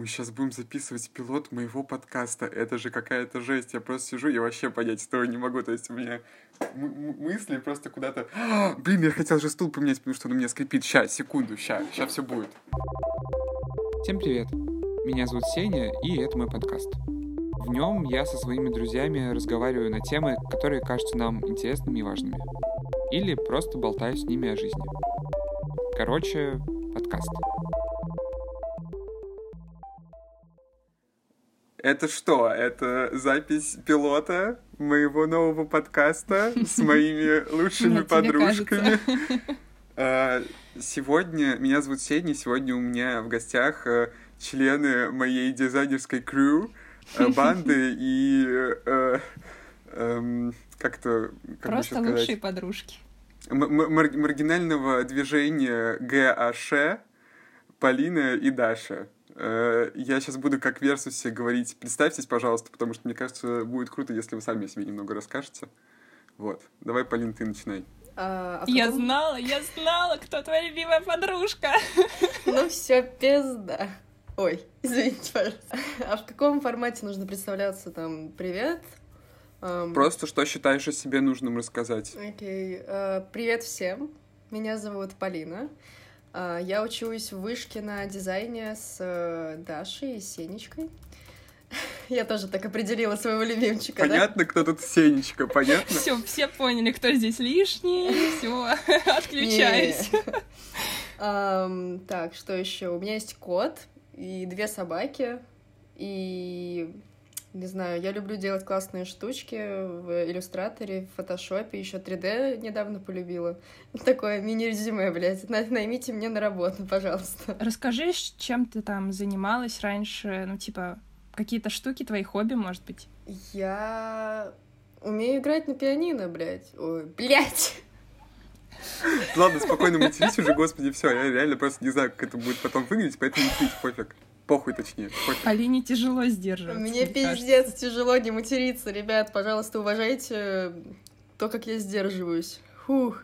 мы сейчас будем записывать пилот моего подкаста. Это же какая-то жесть. Я просто сижу и вообще понять этого не могу. То есть у меня мысли просто куда-то... А, блин, я хотел же стул поменять, потому что он у меня скрипит. Сейчас, секунду, сейчас, сейчас все будет. Всем привет. Меня зовут Сеня, и это мой подкаст. В нем я со своими друзьями разговариваю на темы, которые кажутся нам интересными и важными. Или просто болтаю с ними о жизни. Короче, подкаст. Это что? Это запись пилота моего нового подкаста с моими лучшими подружками. А, сегодня, меня зовут Сеня, сегодня у меня в гостях э, члены моей дизайнерской крю, э, банды и э, эм, как-то... Просто лучшие подружки. Маргинального движения ГАШ Полина и Даша. Э, я сейчас буду как Версусе говорить, представьтесь, пожалуйста, потому что мне кажется, будет круто, если вы сами о себе немного расскажете. Вот. Давай, Полин, ты начинай. А, а я знала, я знала, кто твоя любимая подружка. Ну все, пизда. Ой, извините, пожалуйста. А в каком формате нужно представляться там? Привет. Просто что считаешь о себе нужным рассказать. Окей. Okay. Uh, привет всем. Меня зовут Полина. Я учусь в вышке на дизайне с э, Дашей и Сенечкой. Я тоже так определила своего любимчика. Понятно, да? кто тут Сенечка, понятно? Все, все поняли, кто здесь лишний. Все, отключаюсь. Так, что еще? У меня есть кот и две собаки. И не знаю, я люблю делать классные штучки в иллюстраторе, в фотошопе, еще 3D недавно полюбила. Такое мини-резюме, блядь. Наймите мне на работу, пожалуйста. Расскажи, чем ты там занималась раньше, ну, типа, какие-то штуки, твои хобби, может быть? Я умею играть на пианино, блядь. Ой, блядь! Ладно, спокойно матерись уже, господи, все, я реально просто не знаю, как это будет потом выглядеть, поэтому матерись, пофиг. Похуй, точнее. Пофиг. Алине тяжело сдерживаться. Мне, мне пиздец кажется. тяжело не материться. Ребят, пожалуйста, уважайте то, как я сдерживаюсь. Фух.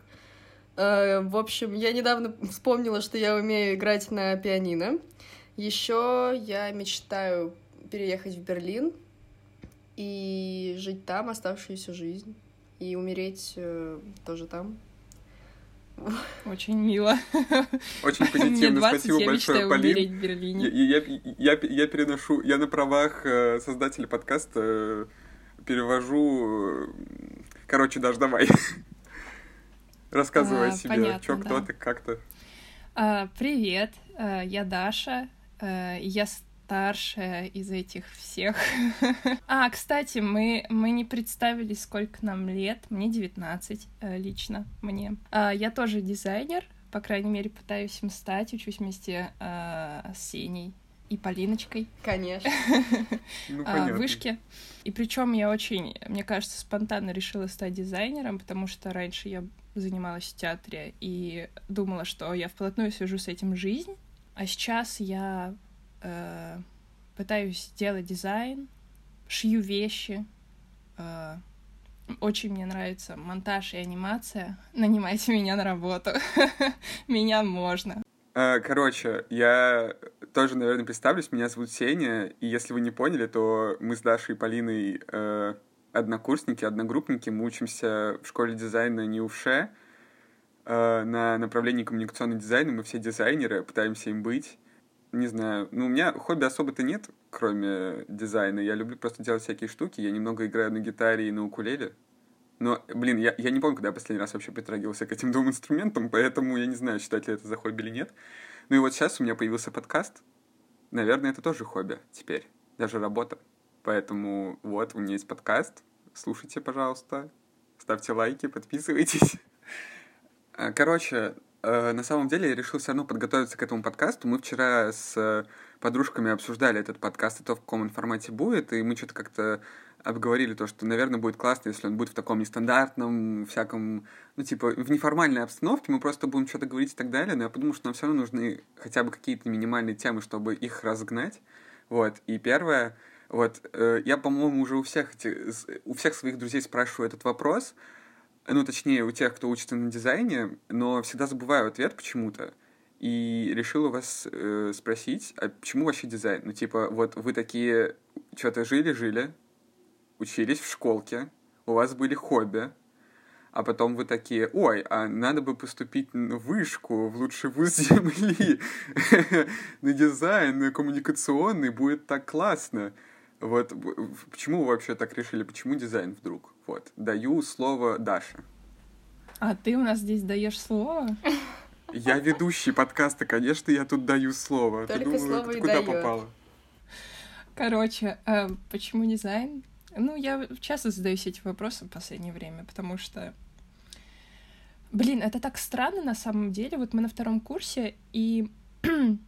Э, в общем, я недавно вспомнила, что я умею играть на пианино. Еще я мечтаю переехать в Берлин и жить там оставшуюся жизнь. И умереть э, тоже там. Очень мило. Очень позитивно. 20, Спасибо я большое, Полин. В Берлине. Я, я, я, я переношу, я на правах э, создателя подкаста э, перевожу... Э, короче, даже давай. Рассказывай а, о себе. Понятно, Чё, кто да. ты, как то А, привет, я Даша. Я старшая из этих всех. а, кстати, мы, мы не представили, сколько нам лет. Мне 19 э, лично, мне. А, я тоже дизайнер, по крайней мере, пытаюсь им стать. Учусь вместе э, с Сеней и Полиночкой. Конечно. ну, а, в вышке. И причем я очень, мне кажется, спонтанно решила стать дизайнером, потому что раньше я занималась в театре и думала, что я вплотную свяжу с этим жизнь. А сейчас я э, пытаюсь делать дизайн, шью вещи. Э, очень мне нравится монтаж и анимация. Нанимайте меня на работу. меня можно. Э, короче, я тоже, наверное, представлюсь. Меня зовут Сеня, и если вы не поняли, то мы с Дашей и Полиной э, однокурсники, одногруппники. Мы учимся в школе дизайна НИУФШЕ э, на направлении коммуникационный дизайн. Мы все дизайнеры, пытаемся им быть не знаю, ну, у меня хобби особо-то нет, кроме дизайна. Я люблю просто делать всякие штуки. Я немного играю на гитаре и на укулеле. Но, блин, я, я не помню, когда я последний раз вообще притрагивался к этим двум инструментам, поэтому я не знаю, считать ли это за хобби или нет. Ну и вот сейчас у меня появился подкаст. Наверное, это тоже хобби теперь, даже работа. Поэтому вот, у меня есть подкаст. Слушайте, пожалуйста. Ставьте лайки, подписывайтесь. Короче, Э, на самом деле я решил все равно подготовиться к этому подкасту. Мы вчера с э, подружками обсуждали этот подкаст и то, в каком он формате будет, и мы что-то как-то обговорили то, что, наверное, будет классно, если он будет в таком нестандартном, всяком, ну, типа, в неформальной обстановке, мы просто будем что-то говорить и так далее, но я подумал, что нам все равно нужны хотя бы какие-то минимальные темы, чтобы их разгнать. Вот, и первое, вот, э, я, по-моему, уже у всех, эти, у всех своих друзей спрашиваю этот вопрос, ну, точнее, у тех, кто учится на дизайне, но всегда забываю ответ почему-то. И решил у вас э, спросить, а почему вообще дизайн? Ну, типа, вот вы такие что-то жили-жили, учились в школке, у вас были хобби, а потом вы такие, ой, а надо бы поступить на вышку, в лучший вуз Земли, на дизайн, на коммуникационный, будет так классно. Вот почему вы вообще так решили, почему дизайн вдруг? Вот, даю слово Даше. А ты у нас здесь даешь слово? Я ведущий подкаста, конечно, я тут даю слово. Только ты думала, слово и куда даёт. попала? Короче, э, почему дизайн? Ну, я часто задаюсь этим вопросом в последнее время, потому что... Блин, это так странно на самом деле. Вот мы на втором курсе, и... ну,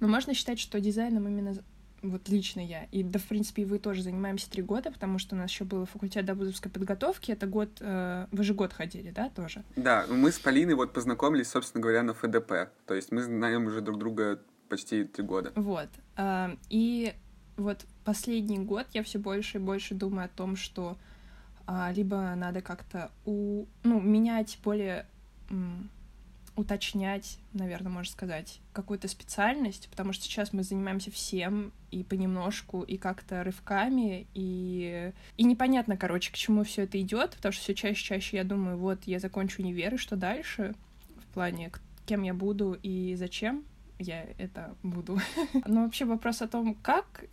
можно считать, что дизайном именно вот лично я, и да, в принципе, и вы тоже занимаемся три года, потому что у нас еще был факультет добудовской подготовки, это год, э, вы же год ходили, да, тоже? Да, мы с Полиной вот познакомились, собственно говоря, на ФДП. То есть мы знаем уже друг друга почти три года. Вот. а, И вот последний год я все больше и больше думаю о том, что а, либо надо как-то у... ну, менять более м, уточнять, наверное, можно сказать, какую-то специальность, потому что сейчас мы занимаемся всем и понемножку, и как-то рывками, и, и непонятно, короче, к чему все это идет, потому что все чаще и чаще я думаю, вот я закончу универ, и что дальше, в плане, кем я буду и зачем я это буду. Но вообще вопрос о том, как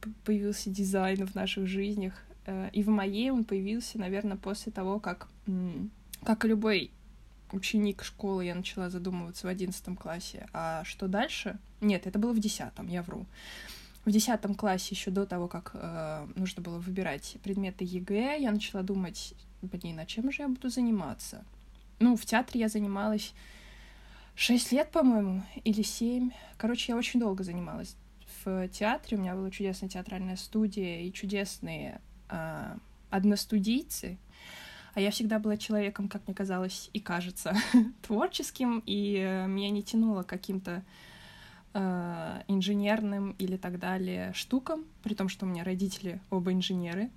п- появился дизайн в наших жизнях, э, и в моей он появился, наверное, после того, как, как любой ученик школы, я начала задумываться в одиннадцатом классе. А что дальше? Нет, это было в десятом, я вру. В десятом классе, еще до того, как э, нужно было выбирать предметы ЕГЭ, я начала думать, блин, а чем же я буду заниматься? Ну, в театре я занималась шесть лет, по-моему, или семь. Короче, я очень долго занималась в театре. У меня была чудесная театральная студия и чудесные а, одностудийцы. А я всегда была человеком, как мне казалось, и кажется, творческим, и э, меня не тянуло каким-то э, инженерным или так далее штукам, при том, что у меня родители оба инженеры.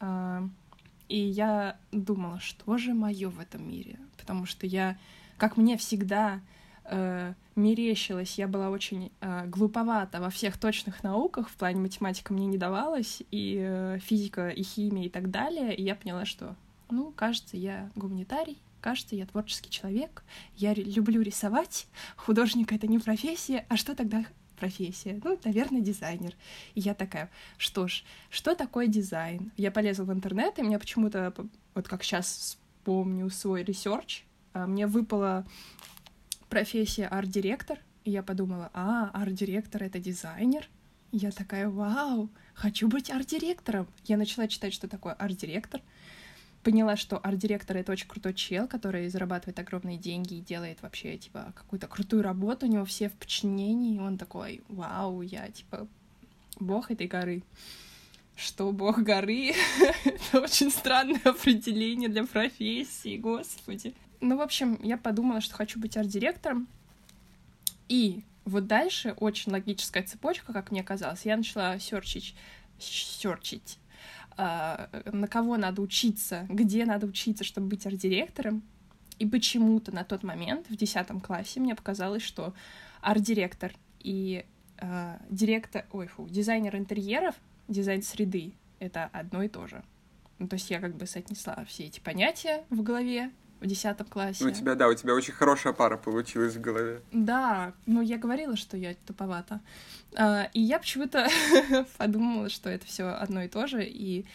А, и я думала, что же мое в этом мире, потому что я, как мне всегда э, мерещилось, я была очень э, глуповата во всех точных науках, в плане математика мне не давалась, и э, физика, и химия, и так далее, и я поняла, что, ну, кажется, я гуманитарий, кажется, я творческий человек, я люблю рисовать, художник — это не профессия, а что тогда профессия? Ну, наверное, дизайнер. И я такая, что ж, что такое дизайн? Я полезла в интернет, и мне почему-то, вот как сейчас вспомню свой research, а, мне выпала профессия арт-директор, и я подумала, а, арт-директор — это дизайнер? Я такая, вау, хочу быть арт-директором. Я начала читать, что такое арт-директор, поняла, что арт-директор — это очень крутой чел, который зарабатывает огромные деньги и делает вообще, типа, какую-то крутую работу, у него все в подчинении, и он такой, вау, я, типа, бог этой горы. Что бог горы? это очень странное определение для профессии, господи. Ну, в общем, я подумала, что хочу быть арт-директором, и вот дальше очень логическая цепочка, как мне казалось. Я начала серчить, серчить на кого надо учиться, где надо учиться, чтобы быть арт-директором. И почему-то на тот момент, в 10 классе, мне показалось, что арт-директор и а, директор, ой, фу, дизайнер интерьеров, дизайн среды — это одно и то же. Ну, то есть я как бы соотнесла все эти понятия в голове в 10 классе. Ну, у тебя, да, у тебя очень хорошая пара получилась в голове. Да, ну я говорила, что я туповата. А, И я почему-то подумала, что это все одно и то же, и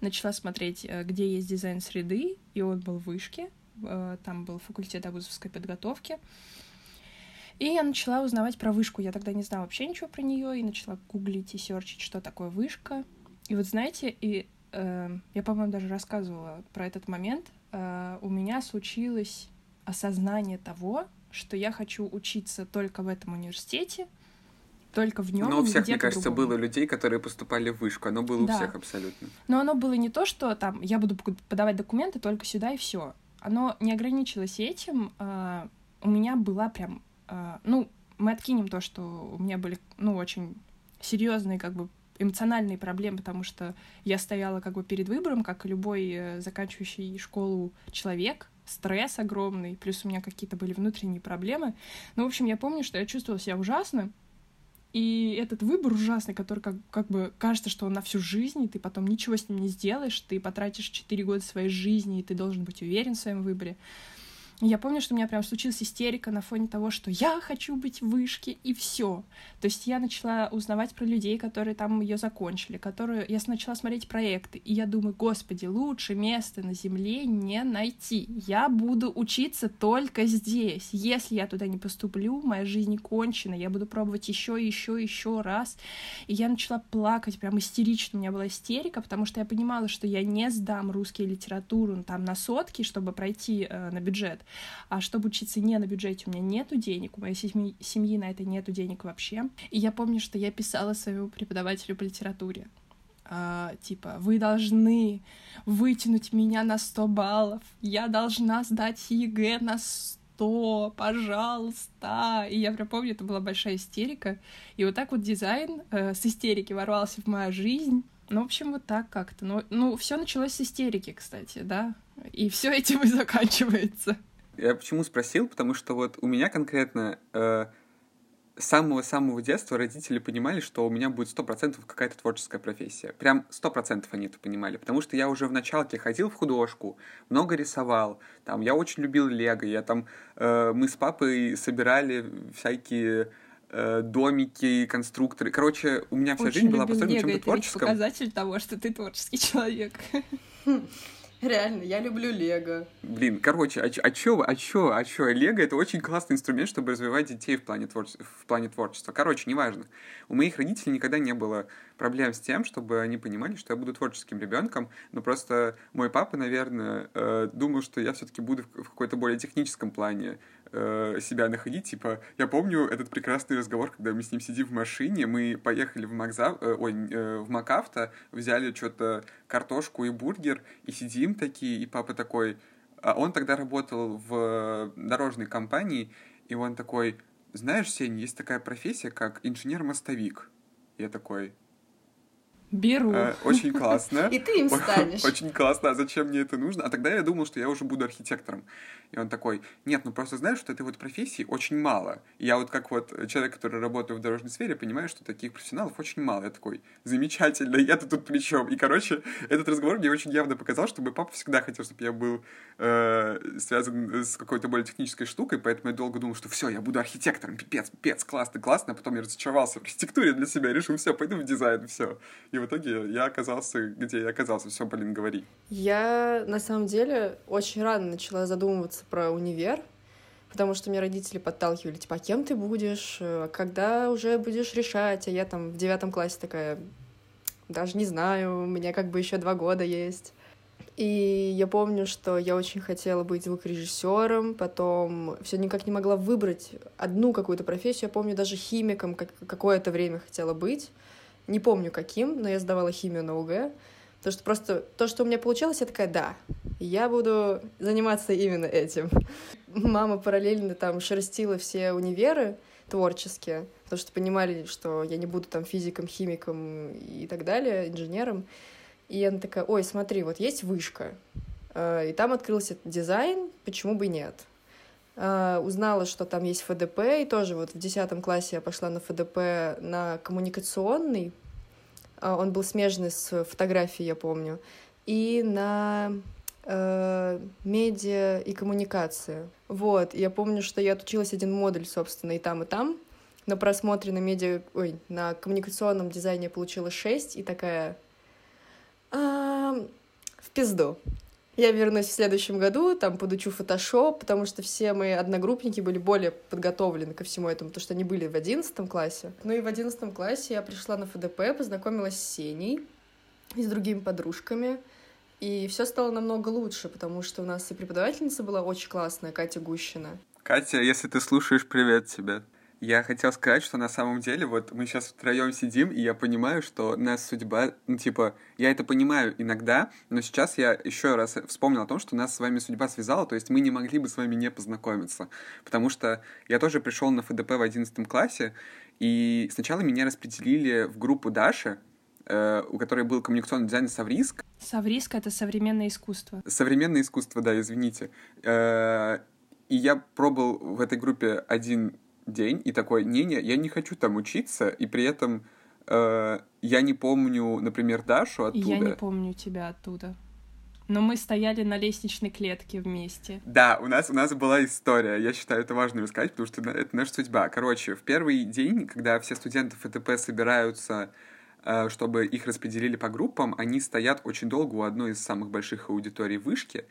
начала смотреть, э, где есть дизайн среды, и он был в Вышке, э, там был факультет абузовской подготовки. И я начала узнавать про вышку. Я тогда не знала вообще ничего про нее, и начала гуглить и серчить, что такое вышка. И вот знаете, и э, я, по-моему, даже рассказывала про этот момент. Э, у меня случилось осознание того, что я хочу учиться только в этом университете, только в нем. Но у всех, мне кажется, было людей, которые поступали в вышку. Оно было Да. у всех абсолютно. Но оно было не то, что там я буду подавать документы только сюда и все. Оно не ограничилось этим. а, у меня была прям, а, ну, мы откинем то, что у меня были, ну, очень серьезные, как бы эмоциональные проблемы, потому что я стояла как бы перед выбором, как и любой э, заканчивающий школу человек, стресс огромный, плюс у меня какие-то были внутренние проблемы. Ну, в общем, я помню, что я чувствовала себя ужасно, и этот выбор ужасный, который как, как бы кажется, что он на всю жизнь, и ты потом ничего с ним не сделаешь, ты потратишь 4 года своей жизни, и ты должен быть уверен в своем выборе. Я помню, что у меня прям случилась истерика на фоне того, что я хочу быть в вышке, и все. То есть я начала узнавать про людей, которые там ее закончили, которые... Я начала смотреть проекты, и я думаю, господи, лучше места на земле не найти. Я буду учиться только здесь. Если я туда не поступлю, моя жизнь кончена, я буду пробовать еще, еще, еще раз. И я начала плакать, прям истерично. У меня была истерика, потому что я понимала, что я не сдам русскую литературу там на сотки, чтобы пройти э, на бюджет. А чтобы учиться не на бюджете, у меня нету денег, у моей семьи, семьи на это нету денег вообще. И я помню, что я писала своему преподавателю по литературе. Э, типа, вы должны вытянуть меня на 100 баллов, я должна сдать ЕГЭ на 100, пожалуйста. И я прям помню, это была большая истерика. И вот так вот дизайн э, с истерики ворвался в мою жизнь. Ну, в общем, вот так как-то. Ну, ну все началось с истерики, кстати, да. И все этим и заканчивается. Я почему спросил? Потому что вот у меня конкретно э, с самого-самого детства родители понимали, что у меня будет сто процентов какая-то творческая профессия. Прям сто процентов они это понимали. Потому что я уже в началке ходил в художку, много рисовал. Там, я очень любил лего. Я там, э, мы с папой собирали всякие э, домики, конструкторы. Короче, у меня вся Очень жизнь была построена Лего. чем-то Это творческом. показатель того, что ты творческий человек. Реально, я люблю Лего. Блин, короче, а, а чё, а чё, а чё, Лего это очень классный инструмент, чтобы развивать детей в плане, творчества, в плане творчества. Короче, неважно. У моих родителей никогда не было проблем с тем, чтобы они понимали, что я буду творческим ребенком, но просто мой папа, наверное, э, думал, что я все-таки буду в в какой-то более техническом плане э, себя находить. Типа, я помню этот прекрасный разговор, когда мы с ним сидим в машине, мы поехали в Макзав, э, ой, э, в Макавто, взяли что-то картошку и бургер, и сидим такие, и папа такой, а он тогда работал в дорожной компании, и он такой, знаешь, Сень, есть такая профессия, как инженер-мостовик. Я такой, Беру. «Э, очень классно. И ты им станешь. Очень классно, а зачем мне это нужно? А тогда я думал, что я уже буду архитектором. И он такой, нет, ну просто знаешь, что этой вот профессии очень мало. И я вот как вот человек, который работает в дорожной сфере, понимаю, что таких профессионалов очень мало. Я такой, замечательно, я-то тут при чем? И, короче, этот разговор мне очень явно показал, что мой папа всегда хотел, чтобы я был э, связан с какой-то более технической штукой, поэтому я долго думал, что все, я буду архитектором, пипец, пипец, классно, классно, а потом я разочаровался в архитектуре для себя, решил, все, пойду в дизайн, все. И в итоге я оказался, где я оказался. Все, блин, говори. Я, на самом деле, очень рано начала задумываться про универ, потому что мне родители подталкивали, типа, а кем ты будешь, а когда уже будешь решать, а я там в девятом классе такая, даже не знаю, у меня как бы еще два года есть. И я помню, что я очень хотела быть звукорежиссером, потом все никак не могла выбрать одну какую-то профессию. Я помню, даже химиком как какое-то время хотела быть. Не помню каким, но я сдавала химию на УГ. Потому что просто то, что у меня получалось, я такая, да, я буду заниматься именно этим. Мама параллельно там шерстила все универы творческие, потому что понимали, что я не буду там физиком, химиком и так далее, инженером. И она такая, ой, смотри, вот есть вышка, э, и там открылся дизайн, почему бы нет. Э, Узнала, что там есть ФДП, и тоже вот в 10 классе я пошла на ФДП на коммуникационный, Э, он был смежный с фотографией, я помню, и на э, медиа и коммуникации. Вот, я помню, что я отучилась один модуль, собственно, и там, и там. На просмотре на медиа, ой, на коммуникационном дизайне я получила 6, и такая, «А, в пизду. Я вернусь в следующем году, там подучу фотошоп, потому что все мои одногруппники были более подготовлены ко всему этому, потому что они были в одиннадцатом классе. Ну и в одиннадцатом классе я пришла на ФДП, познакомилась с Сеней и с другими подружками. И все стало намного лучше, потому что у нас и преподавательница была очень классная, Катя Гущина. Катя, если ты слушаешь, привет тебе. Я хотел сказать, что на самом деле вот мы сейчас втроем сидим, и я понимаю, что нас судьба, ну типа, я это понимаю иногда, но сейчас я еще раз вспомнил о том, что нас с вами судьба связала, то есть мы не могли бы с вами не познакомиться, потому что я тоже пришел на ФДП в 11 классе, и сначала меня распределили в группу Даши, э, у которой был коммуникационный дизайн Савриск. Савриск — это современное искусство. Современное искусство, да, извините. Э, и я пробовал в этой группе один день и такой, не-не, я не хочу там учиться, и при этом э, я не помню, например, Дашу оттуда. Я не помню тебя оттуда. Но мы стояли на лестничной клетке вместе. Да, у нас, у нас была история. Я считаю, это важно рассказать, потому что это наша судьба. Короче, в первый день, когда все студенты ФТП собираются, э, чтобы их распределили по группам, они стоят очень долго у одной из самых больших аудиторий вышки.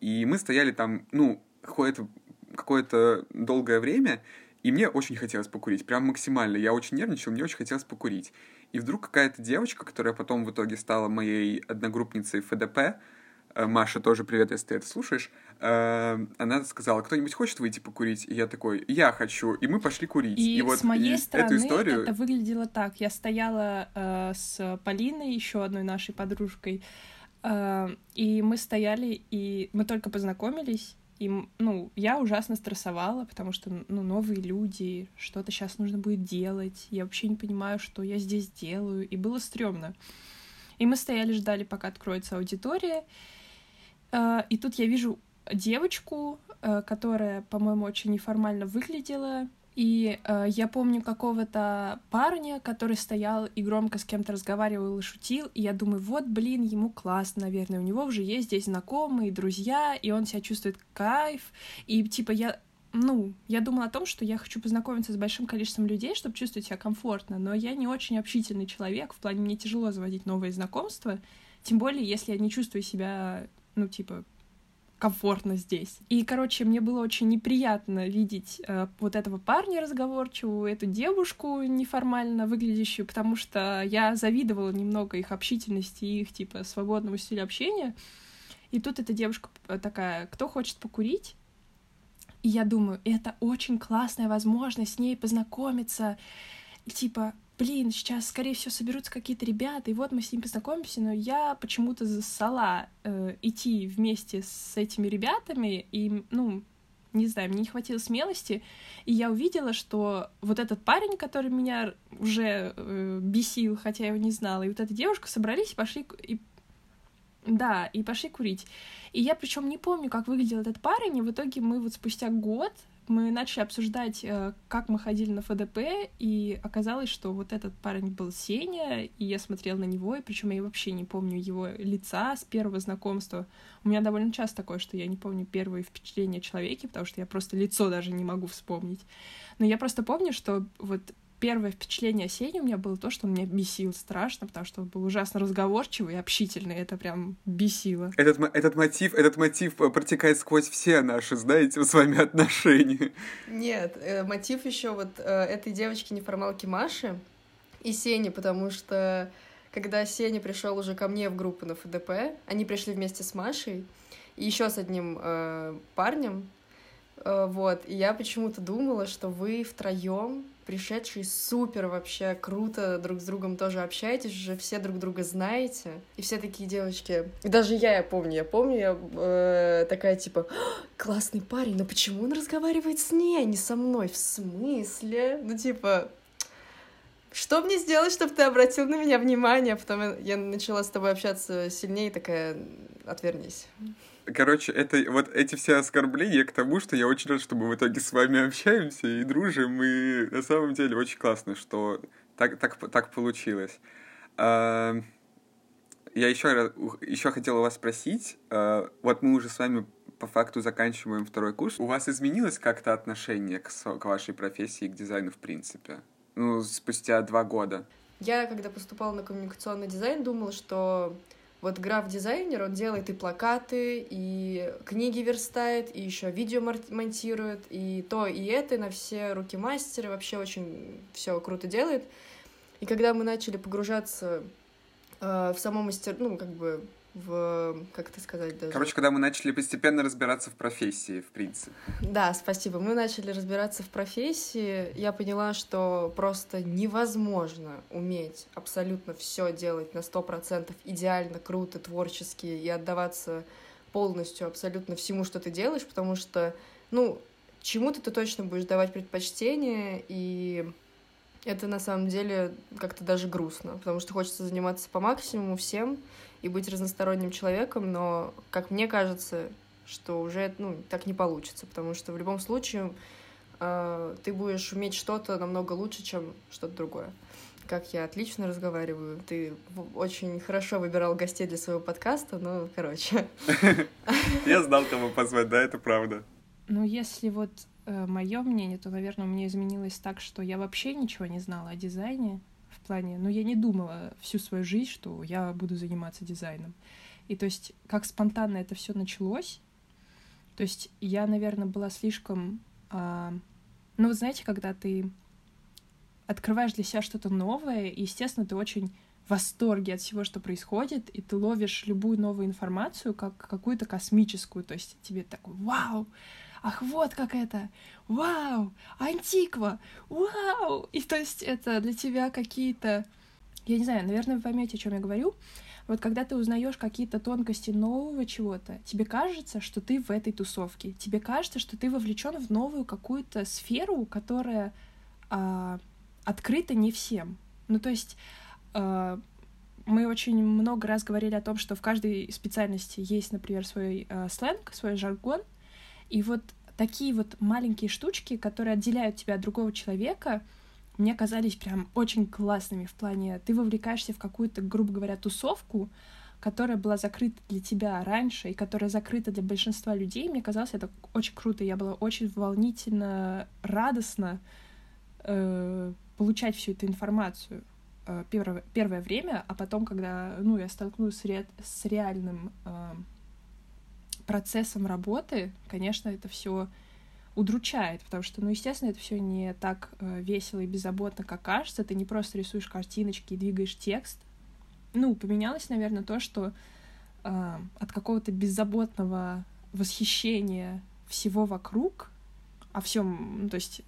И мы стояли там, ну, какое-то какое-то долгое время, и мне очень хотелось покурить, прям максимально. Я очень нервничал, мне очень хотелось покурить. И вдруг какая-то девочка, которая потом в итоге стала моей одногруппницей ФДП, э, Маша, тоже привет, если ты это слушаешь, э, она сказала, кто-нибудь хочет выйти покурить? И я такой, я хочу. И мы пошли курить. И, и вот с моей и стороны эту историю... это выглядело так. Я стояла э, с Полиной, еще одной нашей подружкой, э, и мы стояли, и мы только познакомились, и, ну, я ужасно стрессовала, потому что, ну, новые люди, что-то сейчас нужно будет делать, я вообще не понимаю, что я здесь делаю, и было стрёмно. И мы стояли, ждали, пока откроется аудитория, э, и тут я вижу девочку, э, которая, по-моему, очень неформально выглядела, и э, я помню какого-то парня, который стоял и громко с кем-то разговаривал и шутил. И я думаю, вот, блин, ему классно, наверное. У него уже есть здесь знакомые, друзья, и он себя чувствует кайф. И типа я ну, я думала о том, что я хочу познакомиться с большим количеством людей, чтобы чувствовать себя комфортно, но я не очень общительный человек, в плане мне тяжело заводить новые знакомства, тем более, если я не чувствую себя, ну, типа, комфортно здесь. И, короче, мне было очень неприятно видеть э, вот этого парня разговорчивого, эту девушку неформально выглядящую, потому что я завидовала немного их общительности их, типа, свободному стилю общения. И тут эта девушка э, такая, кто хочет покурить? И я думаю, это очень классная возможность с ней познакомиться. И, типа, блин, сейчас, скорее всего, соберутся какие-то ребята, и вот мы с ним познакомимся, но я почему-то засала э, идти вместе с этими ребятами, и, ну, не знаю, мне не хватило смелости, и я увидела, что вот этот парень, который меня уже э, бесил, хотя я его не знала, и вот эта девушка собрались и пошли и да, и пошли курить. И я причем не помню, как выглядел этот парень, и в итоге мы вот спустя год мы начали обсуждать, э, как мы ходили на ФДП, и оказалось, что вот этот парень был Сеня, и я смотрела на него, и причем я вообще не помню его лица с первого знакомства. У меня довольно часто такое, что я не помню первые впечатления о человеке, потому что я просто лицо даже не могу вспомнить. Но я просто помню, что вот первое впечатление о Сене у меня было то, что он меня бесил страшно, потому что он был ужасно разговорчивый и общительный. Это прям бесило. Этот, этот, мотив, этот мотив э, протекает сквозь все наши, знаете, с вами отношения. Нет, э, мотив еще вот э, этой девочки-неформалки Маши и Сени, потому что когда Сеня пришел уже ко мне в группу на ФДП, они пришли вместе с Машей и еще с одним э, парнем, э, вот, и я почему-то думала, что вы втроем пришедшие супер вообще круто друг с другом тоже общаетесь, уже все друг друга знаете. И все такие девочки. И даже я, я помню, я помню, я э, такая типа, классный парень, но почему он разговаривает с ней, а не со мной? В смысле? Ну типа, что мне сделать, чтобы ты обратил на меня внимание? Потом я начала с тобой общаться сильнее, такая, отвернись. Короче, это вот эти все оскорбления к тому, что я очень рад, что мы в итоге с вами общаемся и дружим, и на самом деле очень классно, что так, так, так получилось. А, я еще, еще хотела вас спросить, а, вот мы уже с вами по факту заканчиваем второй курс. У вас изменилось как-то отношение к, к вашей профессии, к дизайну в принципе? Ну, спустя два года. Я, когда поступала на коммуникационный дизайн, думала, что вот граф-дизайнер, он делает и плакаты, и книги верстает, и еще видео монтирует, и то, и это, на все руки мастера, вообще очень все круто делает. И когда мы начали погружаться э, в само мастер, ну, как бы в... Как это сказать даже? Короче, когда мы начали постепенно разбираться в профессии, в принципе. Да, спасибо. Мы начали разбираться в профессии. Я поняла, что просто невозможно уметь абсолютно все делать на сто процентов идеально, круто, творчески и отдаваться полностью абсолютно всему, что ты делаешь, потому что, ну, чему-то ты точно будешь давать предпочтение, и Это на самом деле как-то даже грустно, потому что хочется заниматься по максимуму всем и быть разносторонним человеком, но, как мне кажется, что уже ну, так не получится, потому что в любом случае э, ты будешь уметь что-то намного лучше, чем что-то другое. Как я отлично разговариваю. Ты очень хорошо выбирал гостей для своего подкаста, ну, короче. Я знал, кого позвать, да, это правда. Ну, если вот э, мое мнение, то, наверное, у меня изменилось так, что я вообще ничего не знала о дизайне плане, ну, я не думала всю свою жизнь, что я буду заниматься дизайном. И то есть, как спонтанно это все началось, то есть я, наверное, была слишком... А... Ну, вы знаете, когда ты открываешь для себя что-то новое, и, естественно, ты очень в восторге от всего, что происходит, и ты ловишь любую новую информацию как какую-то космическую, то есть тебе такой «Вау! Ах, вот как это, вау, антиква, вау. И то есть это для тебя какие-то, я не знаю, наверное, вы поймете, о чем я говорю. Вот когда ты узнаешь какие-то тонкости нового чего-то, тебе кажется, что ты в этой тусовке. Тебе кажется, что ты вовлечен в новую какую-то сферу, которая а, открыта не всем. Ну, то есть а, мы очень много раз говорили о том, что в каждой специальности есть, например, свой э, сленг, свой жаргон, и вот такие вот маленькие штучки, которые отделяют тебя от другого человека, мне казались прям очень классными в плане ты вовлекаешься в какую-то, грубо говоря, тусовку, которая была закрыта для тебя раньше и которая закрыта для большинства людей. Мне казалось это очень круто. Я была очень волнительно, радостно э, получать всю эту информацию э, первое, первое время, а потом, когда ну, я столкнулась с, ре, с реальным э, процессом работы, конечно, это все удручает, потому что, ну, естественно, это все не так э, весело и беззаботно, как кажется. Ты не просто рисуешь картиночки и двигаешь текст. Ну, поменялось, наверное, то, что э, от какого-то беззаботного восхищения всего вокруг, а всем, ну, то есть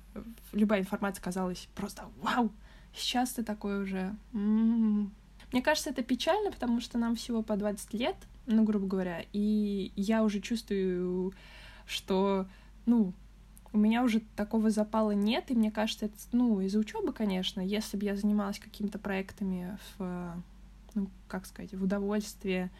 любая информация казалась просто вау, сейчас ты такой уже... М-м-м. Мне кажется, это печально, потому что нам всего по 20 лет, ну, грубо говоря, и я уже чувствую, что, ну, у меня уже такого запала нет, и мне кажется, это, ну, из-за учебы, конечно, если бы я занималась какими-то проектами в, ну, как сказать, в удовольствие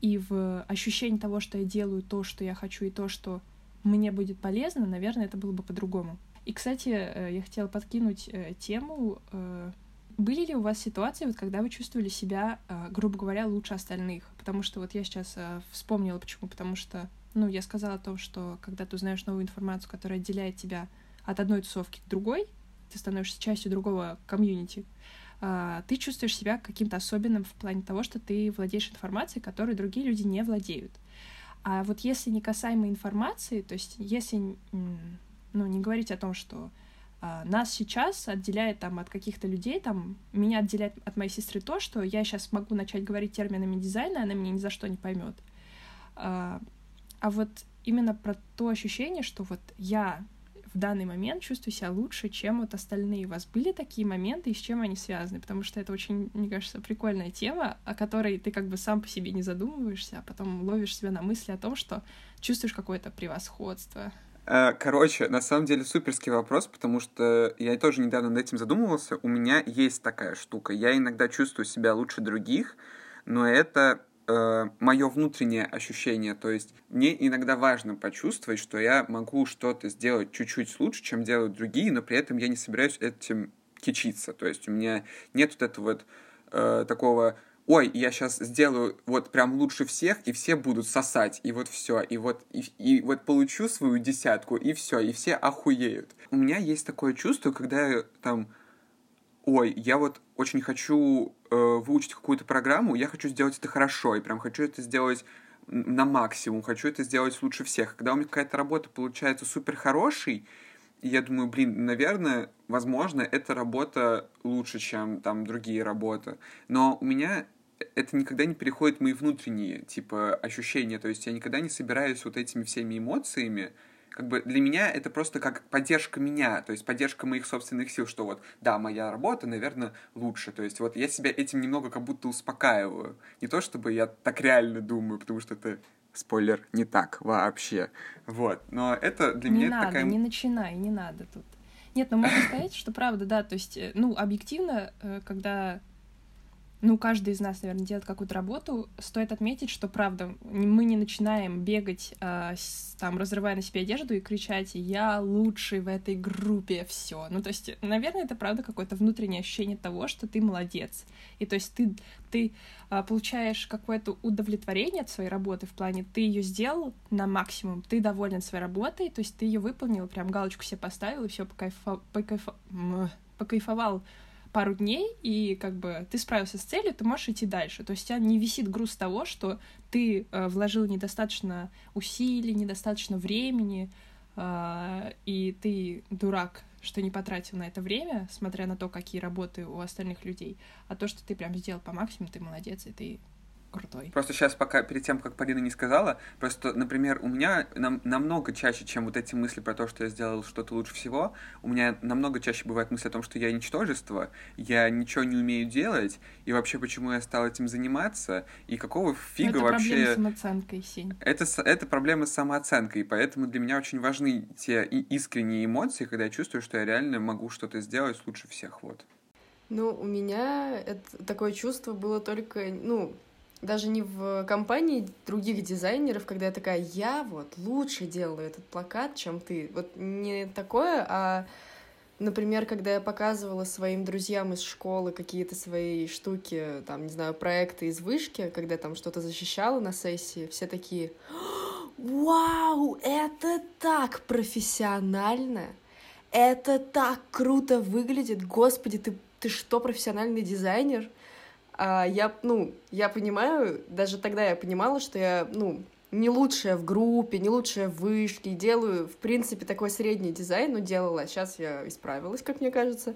и в ощущении того, что я делаю то, что я хочу, и то, что мне будет полезно, наверное, это было бы по-другому. И, кстати, э, я хотела подкинуть э, тему э, были ли у вас ситуации, вот, когда вы чувствовали себя, э, грубо говоря, лучше остальных? Потому что вот я сейчас э, вспомнила, почему. Потому что, ну, я сказала о том, что когда ты узнаешь новую информацию, которая отделяет тебя от одной тусовки к другой, ты становишься частью другого комьюнити, э, ты чувствуешь себя каким-то особенным в плане того, что ты владеешь информацией, которой другие люди не владеют. А вот если не касаемо информации, то есть если, ну, не говорить о том, что нас сейчас отделяет там от каких-то людей, там, меня отделяет от моей сестры то, что я сейчас могу начать говорить терминами дизайна, она меня ни за что не поймет. А, а вот именно про то ощущение, что вот я в данный момент чувствую себя лучше, чем вот остальные. У вас были такие моменты, и с чем они связаны? Потому что это очень, мне кажется, прикольная тема, о которой ты как бы сам по себе не задумываешься, а потом ловишь себя на мысли о том, что чувствуешь какое-то превосходство. Э, короче, на самом деле суперский вопрос, потому что я тоже недавно над этим задумывался. У меня есть такая штука. Я иногда чувствую себя лучше других, но это э, мое внутреннее ощущение. То есть мне иногда важно почувствовать, что я могу что-то сделать чуть-чуть лучше, чем делают другие, но при этом я не собираюсь этим кичиться. То есть у меня нет вот этого вот э, такого ой, я сейчас сделаю вот прям лучше всех, и все будут сосать, и вот все, и вот, и, и вот получу свою десятку, и все, и все охуеют. У меня есть такое чувство, когда я там, ой, я вот очень хочу э, выучить какую-то программу, я хочу сделать это хорошо, и прям хочу это сделать на максимум, хочу это сделать лучше всех. Когда у меня какая-то работа получается супер хорошей, и я думаю, блин, наверное, возможно, эта работа лучше, чем там другие работы. Но у меня это никогда не переходит в мои внутренние, типа, ощущения. То есть я никогда не собираюсь вот этими всеми эмоциями. Как бы для меня это просто как поддержка меня, то есть поддержка моих собственных сил, что вот, да, моя работа, наверное, лучше. То есть вот я себя этим немного как будто успокаиваю. Не то, чтобы я так реально думаю, потому что это спойлер, не так вообще. Вот. Но это для не меня надо, такая... Не начинай, не надо тут. Нет, ну можно сказать, что правда, да, то есть, э, ну, объективно, э, когда ну, каждый из нас, наверное, делает какую-то работу, стоит отметить, что, правда, мы не начинаем бегать, э, с, там, разрывая на себе одежду и кричать «я лучший в этой группе», все. Ну, то есть, наверное, это, правда, какое-то внутреннее ощущение того, что ты молодец. И то есть ты, ты э, получаешь какое-то удовлетворение от своей работы в плане ты ее сделал на максимум, ты доволен своей работой, то есть ты ее выполнил, прям галочку себе поставил и все покайфо... покайфо... покайфовал пару дней, и как бы ты справился с целью, ты можешь идти дальше. То есть у тебя не висит груз того, что ты э, вложил недостаточно усилий, недостаточно времени, э, и ты дурак, что не потратил на это время, смотря на то, какие работы у остальных людей, а то, что ты прям сделал по максимуму, ты молодец, и ты крутой. Просто сейчас, пока перед тем, как Полина не сказала, просто, например, у меня нам, намного чаще, чем вот эти мысли про то, что я сделал что-то лучше всего, у меня намного чаще бывает мысль о том, что я ничтожество, я ничего не умею делать, и вообще почему я стал этим заниматься, и какого фига это вообще... Это проблема с самооценкой, Сень. Это, это проблема с самооценкой, и поэтому для меня очень важны те искренние эмоции, когда я чувствую, что я реально могу что-то сделать лучше всех, вот. Ну, у меня это, такое чувство было только, ну, даже не в компании других дизайнеров, когда я такая, я вот лучше делаю этот плакат, чем ты. Вот не такое, а, например, когда я показывала своим друзьям из школы какие-то свои штуки, там, не знаю, проекты из вышки, когда там что-то защищала на сессии, все такие, вау, это так профессионально, это так круто выглядит, господи, ты, ты что, профессиональный дизайнер? А я, ну, я понимаю, даже тогда я понимала, что я, ну, не лучшая в группе, не лучшая в вышке, делаю, в принципе, такой средний дизайн, ну, делала, сейчас я исправилась, как мне кажется,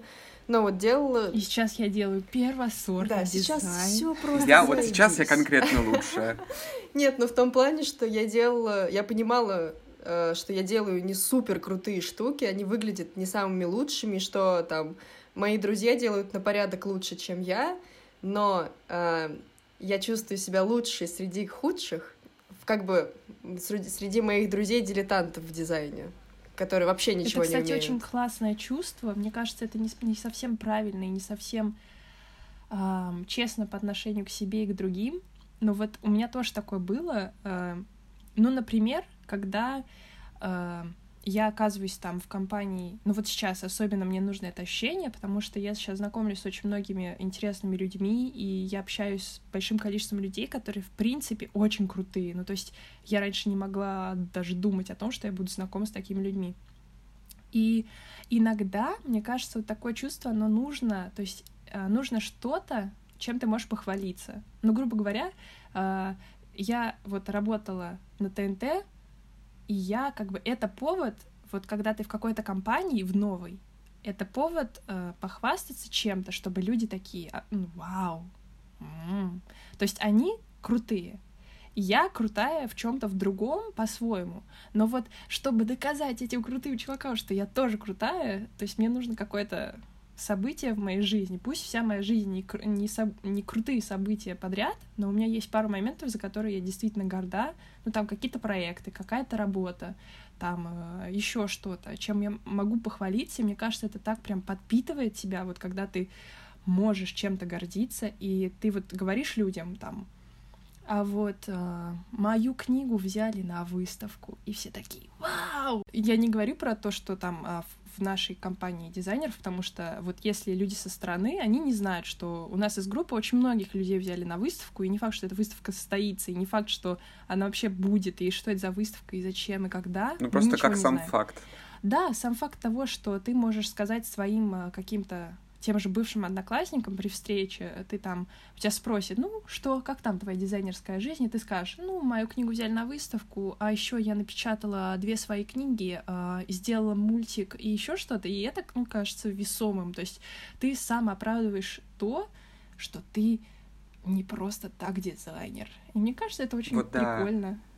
но вот делала... И сейчас я делаю первосортный Да, сейчас все просто Я вот сейчас я конкретно лучшая. Нет, но в том плане, что я делала, я понимала, э, что я делаю не супер крутые штуки, они выглядят не самыми лучшими, что там мои друзья делают на порядок лучше, чем я, но э, я чувствую себя лучше среди худших, как бы среди, среди моих друзей-дилетантов в дизайне, которые вообще ничего это, кстати, не умеют. очень классное чувство. Мне кажется, это не, не совсем правильно и не совсем э, честно по отношению к себе и к другим. Но вот у меня тоже такое было. Э, ну, например, когда э, я оказываюсь там в компании, ну вот сейчас особенно мне нужно это ощущение, потому что я сейчас знакомлюсь с очень многими интересными людьми, и я общаюсь с большим количеством людей, которые, в принципе, очень крутые. Ну, то есть я раньше не могла даже думать о том, что я буду знакома с такими людьми. И иногда, мне кажется, вот такое чувство, оно нужно, то есть э, нужно что-то, чем ты можешь похвалиться. Ну, грубо говоря, э, я вот работала на ТНТ, и я как бы это повод, вот когда ты в какой-то компании, в новой, это повод э, похвастаться чем-то, чтобы люди такие, а, ну, вау. М-м. То есть они крутые. Я крутая в чем-то в другом по-своему. Но вот, чтобы доказать этим крутым чувакам, что я тоже крутая, то есть мне нужно какое-то события в моей жизни. Пусть вся моя жизнь не, не, со, не крутые события подряд, но у меня есть пару моментов, за которые я действительно горда. Ну, там какие-то проекты, какая-то работа, там э, еще что-то, чем я могу похвалиться. Мне кажется, это так прям подпитывает тебя, вот когда ты можешь чем-то гордиться, и ты вот говоришь людям там, а вот э, мою книгу взяли на выставку, и все такие «Вау!». Я не говорю про то, что там э, в нашей компании дизайнеров, потому что вот если люди со стороны, они не знают, что у нас из группы очень многих людей взяли на выставку, и не факт, что эта выставка состоится, и не факт, что она вообще будет, и что это за выставка, и зачем, и когда. Ну просто как сам знаем. факт. Да, сам факт того, что ты можешь сказать своим э, каким-то тем же бывшим одноклассникам при встрече, ты там, у тебя спросят, ну, что, как там твоя дизайнерская жизнь, и ты скажешь, ну, мою книгу взяли на выставку, а еще я напечатала две свои книги, э, сделала мультик и еще что-то, и это, ну, кажется весомым, то есть ты сам оправдываешь то, что ты не просто так дизайнер. И мне кажется, это очень вот прикольно. Да.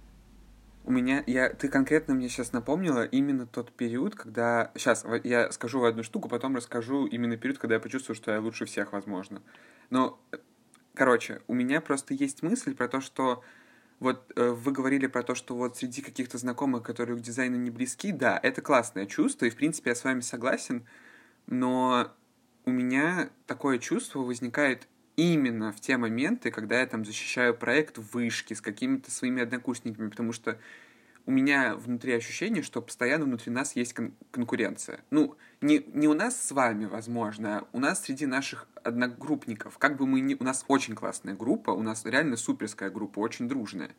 У меня, я, ты конкретно мне сейчас напомнила именно тот период, когда... Сейчас, я скажу одну штуку, потом расскажу именно период, когда я почувствовал, что я лучше всех, возможно. Но, короче, у меня просто есть мысль про то, что вот э, вы говорили про то, что вот среди каких-то знакомых, которые к дизайну не близки, да, это классное чувство, и, в принципе, я с вами согласен, но у меня такое чувство возникает именно в те моменты, когда я там защищаю проект в вышке с какими-то своими однокурсниками, потому что у меня внутри ощущение, что постоянно внутри нас есть кон- конкуренция. Ну, не, не у нас с вами, возможно, а у нас среди наших одногруппников. Как бы мы ни... У нас очень классная группа, у нас реально суперская группа, очень дружная.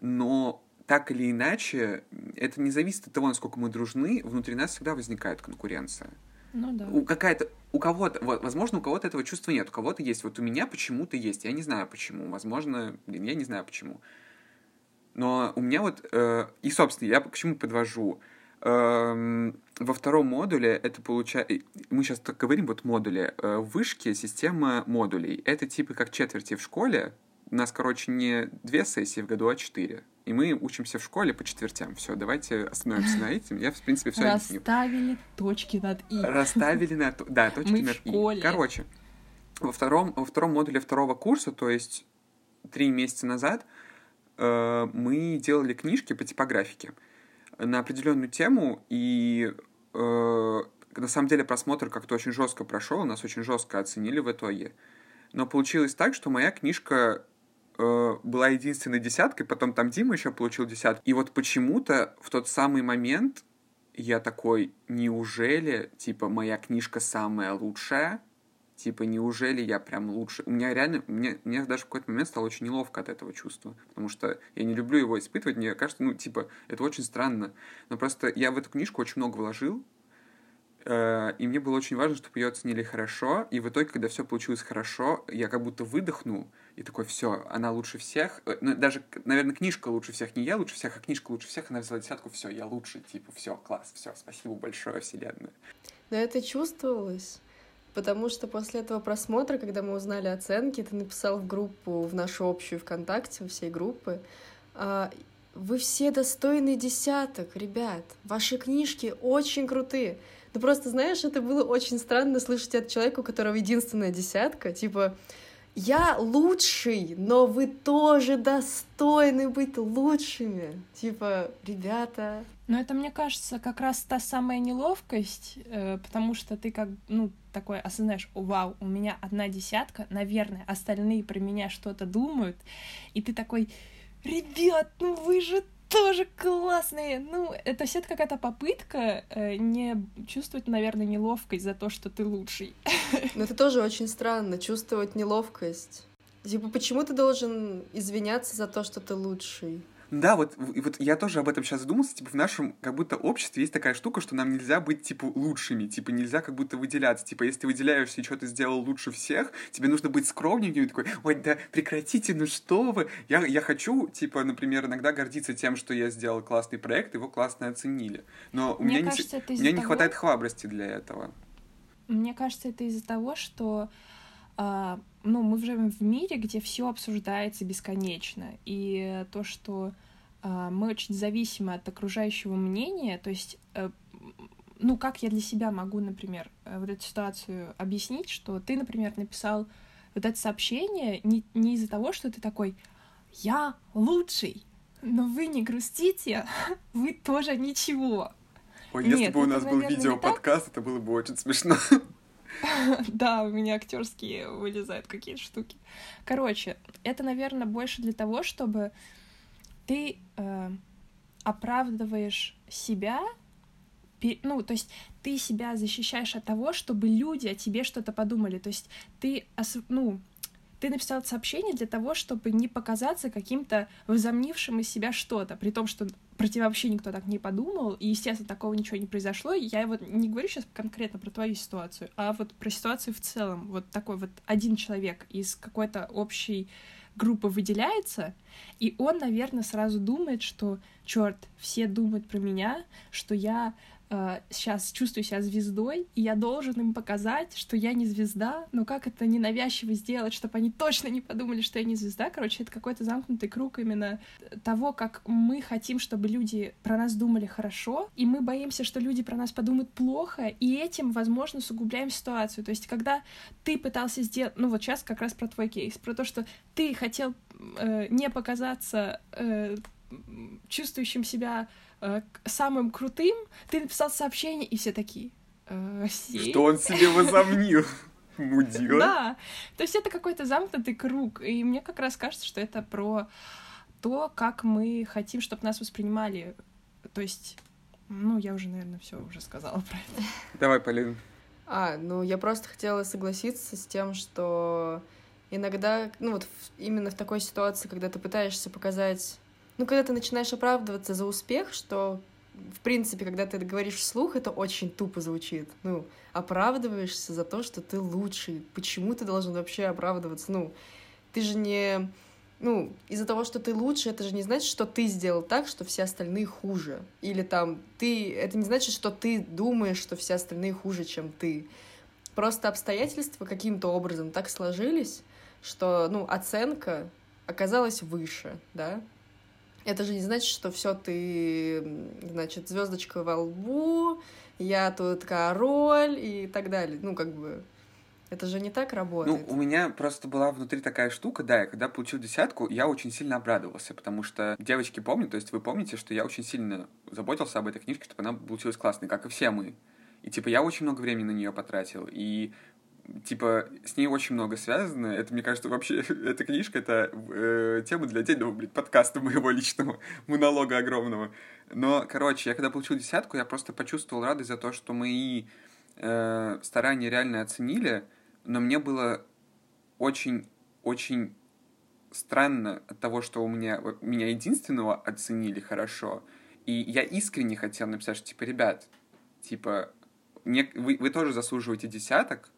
Но так или иначе, это не зависит от того, насколько мы дружны, внутри нас всегда возникает конкуренция. Ну да. У какая-то, у кого-то, вот, возможно, у кого-то этого чувства нет, у кого-то есть. Вот у меня почему-то есть, я не знаю почему. Возможно, блин, я не знаю почему. Но у меня вот, э, и, собственно, я к чему подвожу. Эм, во втором модуле это получается... Мы сейчас так говорим вот модули. Э, в система модулей. Это типа как четверти в школе. У нас, короче, не две сессии в году, а четыре. И мы учимся в школе по четвертям. Все, давайте остановимся на этом. Я, в принципе, все объясню. Расставили точки над «и». Расставили на... то- Да, точки Мы над «и». Короче, во втором, во втором модуле второго курса, то есть три месяца назад, э, мы делали книжки по типографике на определенную тему, и э, на самом деле просмотр как-то очень жестко прошел, нас очень жестко оценили в итоге. Но получилось так, что моя книжка э, была единственной десяткой, потом там Дима еще получил десятку. И вот почему-то в тот самый момент я такой, неужели, типа, моя книжка самая лучшая? Типа, неужели я прям лучше? У меня реально, мне, мне даже в какой-то момент стало очень неловко от этого чувства, потому что я не люблю его испытывать, мне кажется, ну, типа, это очень странно. Но просто я в эту книжку очень много вложил, э, и мне было очень важно, чтобы ее оценили хорошо, и в итоге, когда все получилось хорошо, я как будто выдохнул, и такой, все, она лучше всех. Э, Ну, даже, наверное, книжка лучше всех, не я лучше всех, а книжка лучше всех, она взяла десятку, все, я лучше, типа, все, класс, все, спасибо большое, вселенная. Но это чувствовалось, потому что после этого просмотра, когда мы узнали оценки, ты написал в группу, в нашу общую ВКонтакте, всей группы, а, вы все достойны десяток, ребят. Ваши книжки очень крутые. Ну просто, знаешь, это было очень странно слышать от человека, у которого единственная десятка, типа, я лучший, но вы тоже достойны быть лучшими. Типа, ребята, Но это, мне кажется, как раз та самая неловкость, э, потому что ты как, ну, такой осознаешь, «О, вау, у меня одна десятка, наверное, остальные про меня что-то думают, и ты такой, ребят, ну вы же тоже классные. Ну, это все какая-то попытка э, не чувствовать, наверное, неловкость за то, что ты лучший. Но это тоже очень странно, чувствовать неловкость. Типа, почему ты должен извиняться за то, что ты лучший? Да, вот, и вот я тоже об этом сейчас задумался, типа, в нашем, как будто, обществе есть такая штука, что нам нельзя быть, типа, лучшими, типа, нельзя как будто выделяться, типа, если ты выделяешься и что ты сделал лучше всех, тебе нужно быть скромненьким, и такой, ой, да прекратите, ну что вы, я, я хочу, типа, например, иногда гордиться тем, что я сделал классный проект, его классно оценили, но у Мне меня, не, кажется, это у меня не того- хватает храбрости для этого. Мне кажется, это из-за того, что а, ну, мы живем в мире, где все обсуждается бесконечно. И то, что а, мы очень зависимы от окружающего мнения, то есть, э, ну, как я для себя могу, например, э, вот эту ситуацию объяснить, что ты, например, написал вот это сообщение не, не из-за того, что ты такой «я лучший», но вы не грустите, вы тоже ничего. Ой, если Нет, бы у нас был видеоподкаст, это было бы очень смешно. Да, у меня актерские вылезают какие-то штуки. Короче, это, наверное, больше для того, чтобы ты э, оправдываешь себя, ну, то есть ты себя защищаешь от того, чтобы люди о тебе что-то подумали. То есть ты, ну, ты написал сообщение для того, чтобы не показаться каким-то возомнившим из себя что-то, при том, что про тебя вообще никто так не подумал, и, естественно, такого ничего не произошло. Я вот не говорю сейчас конкретно про твою ситуацию, а вот про ситуацию в целом. Вот такой вот один человек из какой-то общей группы выделяется, и он, наверное, сразу думает, что, черт, все думают про меня, что я сейчас чувствую себя звездой, и я должен им показать, что я не звезда, но как это ненавязчиво сделать, чтобы они точно не подумали, что я не звезда. Короче, это какой-то замкнутый круг именно того, как мы хотим, чтобы люди про нас думали хорошо, и мы боимся, что люди про нас подумают плохо, и этим, возможно, усугубляем ситуацию. То есть, когда ты пытался сделать... Ну, вот сейчас как раз про твой кейс, про то, что ты хотел э, не показаться э, чувствующим себя э, самым крутым, ты написал сообщение, и все такие... Э, что он себе возомнил? Мудила. Да, то есть это какой-то замкнутый круг, и мне как раз кажется, что это про то, как мы хотим, чтобы нас воспринимали. То есть, ну, я уже, наверное, все уже сказала про это. Давай, Полин. А, ну, я просто хотела согласиться с тем, что иногда, ну, вот именно в такой ситуации, когда ты пытаешься показать ну, когда ты начинаешь оправдываться за успех, что, в принципе, когда ты это говоришь вслух, это очень тупо звучит. Ну, оправдываешься за то, что ты лучший. Почему ты должен вообще оправдываться? Ну, ты же не... Ну, из-за того, что ты лучше, это же не значит, что ты сделал так, что все остальные хуже. Или там, ты... Это не значит, что ты думаешь, что все остальные хуже, чем ты. Просто обстоятельства каким-то образом так сложились, что, ну, оценка оказалась выше, да, это же не значит, что все ты, значит, звездочка во лбу, я тут король и так далее. Ну, как бы, это же не так работает. Ну, у меня просто была внутри такая штука, да, я когда получил десятку, я очень сильно обрадовался, потому что девочки помнят, то есть вы помните, что я очень сильно заботился об этой книжке, чтобы она получилась классной, как и все мы. И, типа, я очень много времени на нее потратил, и типа, с ней очень много связано. Это, мне кажется, вообще, эта книжка — это э, тема для отдельного, блин, подкаста моего личного, монолога огромного. Но, короче, я когда получил десятку, я просто почувствовал радость за то, что мои э, старания реально оценили, но мне было очень-очень странно от того, что у меня, меня единственного оценили хорошо, и я искренне хотел написать, что, типа, ребят, типа, не, вы, вы тоже заслуживаете десяток,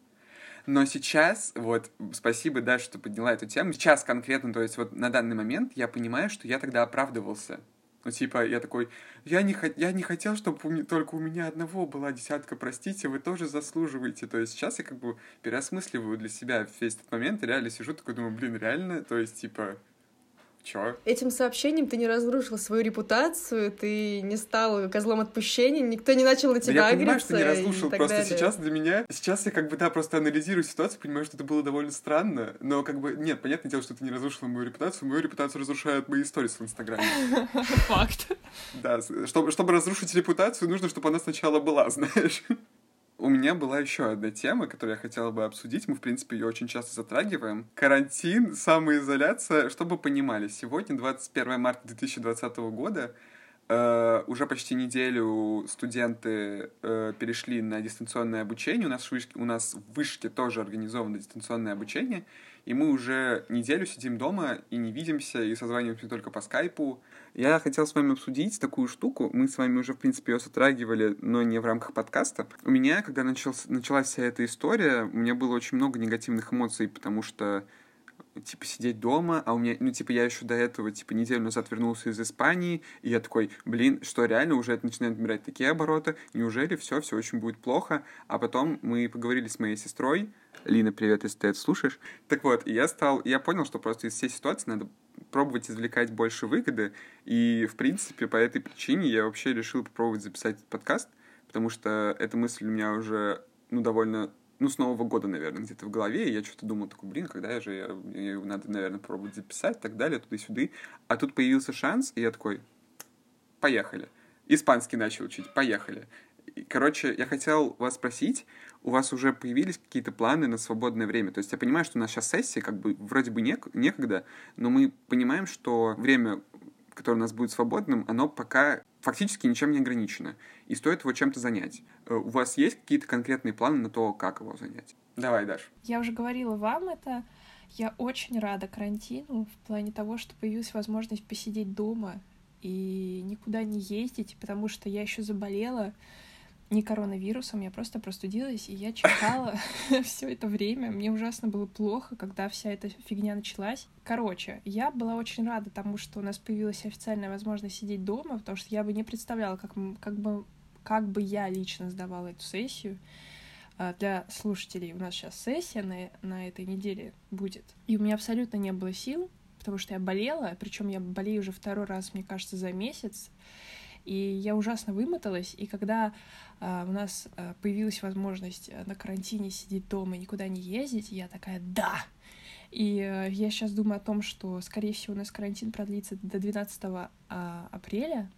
но сейчас, вот, спасибо, да, что подняла эту тему. Сейчас конкретно, то есть вот на данный момент я понимаю, что я тогда оправдывался. Ну, типа, я такой, я не, я не хотел, чтобы у меня, только у меня одного была десятка, простите, вы тоже заслуживаете. То есть сейчас я как бы переосмысливаю для себя весь этот момент, реально сижу такой, думаю, блин, реально, то есть, типа, Чё? Этим сообщением ты не разрушил свою репутацию, ты не стал козлом отпущения, никто не начал на тебя да я понимаю, что не разрушил, просто далее. сейчас для меня... Сейчас я как бы, да, просто анализирую ситуацию, понимаю, что это было довольно странно, но как бы, нет, понятное дело, что ты не разрушил мою репутацию, мою репутацию разрушают мои истории в Инстаграме. Факт. Да, чтобы, чтобы разрушить репутацию, нужно, чтобы она сначала была, знаешь. У меня была еще одна тема, которую я хотела бы обсудить. Мы, в принципе, ее очень часто затрагиваем. Карантин, самоизоляция. Чтобы понимали, сегодня, 21 марта 2020 года, Uh, уже почти неделю студенты uh, перешли на дистанционное обучение. У нас, в вышке, у нас в вышке тоже организовано дистанционное обучение. И мы уже неделю сидим дома и не видимся, и созваниваемся только по скайпу. Я хотел с вами обсудить такую штуку. Мы с вами уже, в принципе, ее затрагивали, но не в рамках подкаста. У меня, когда начался, началась вся эта история, у меня было очень много негативных эмоций, потому что типа, сидеть дома, а у меня, ну, типа, я еще до этого, типа, неделю назад вернулся из Испании, и я такой, блин, что реально уже это начинает набирать такие обороты, неужели все, все очень будет плохо? А потом мы поговорили с моей сестрой, Лина, привет, если ты это слушаешь. Так вот, я стал, я понял, что просто из всей ситуации надо пробовать извлекать больше выгоды, и, в принципе, по этой причине я вообще решил попробовать записать подкаст, потому что эта мысль у меня уже, ну, довольно ну, с Нового года, наверное, где-то в голове, и я что-то думал, такой, блин, когда я же, я, я, надо, наверное, пробовать записать, и так далее, туда-сюда. А тут появился шанс, и я такой, поехали. Испанский начал учить, поехали. Короче, я хотел вас спросить, у вас уже появились какие-то планы на свободное время? То есть я понимаю, что у нас сейчас сессия, как бы вроде бы нек- некогда, но мы понимаем, что время, которое у нас будет свободным, оно пока фактически ничем не ограничено, и стоит его чем-то занять. Э, у вас есть какие-то конкретные планы на то, как его занять? Давай, Даш. Я уже говорила вам это. Я очень рада карантину в плане того, что появилась возможность посидеть дома и никуда не ездить, потому что я еще заболела не коронавирусом, я просто простудилась, и я чихала все это время. Мне ужасно было плохо, когда вся эта фигня началась. Короче, я была очень рада тому, что у нас появилась официальная возможность сидеть дома, потому что я бы не представляла, как, как бы как бы я лично сдавала эту сессию. А, для слушателей у нас сейчас сессия на, на этой неделе будет. И у меня абсолютно не было сил, потому что я болела, причем я болею уже второй раз, мне кажется, за месяц. И я ужасно вымоталась, и когда э, у нас э, появилась возможность на карантине сидеть дома и никуда не ездить, я такая «да!» И э, я сейчас думаю о том, что, скорее всего, у нас карантин продлится до 12 а, апреля.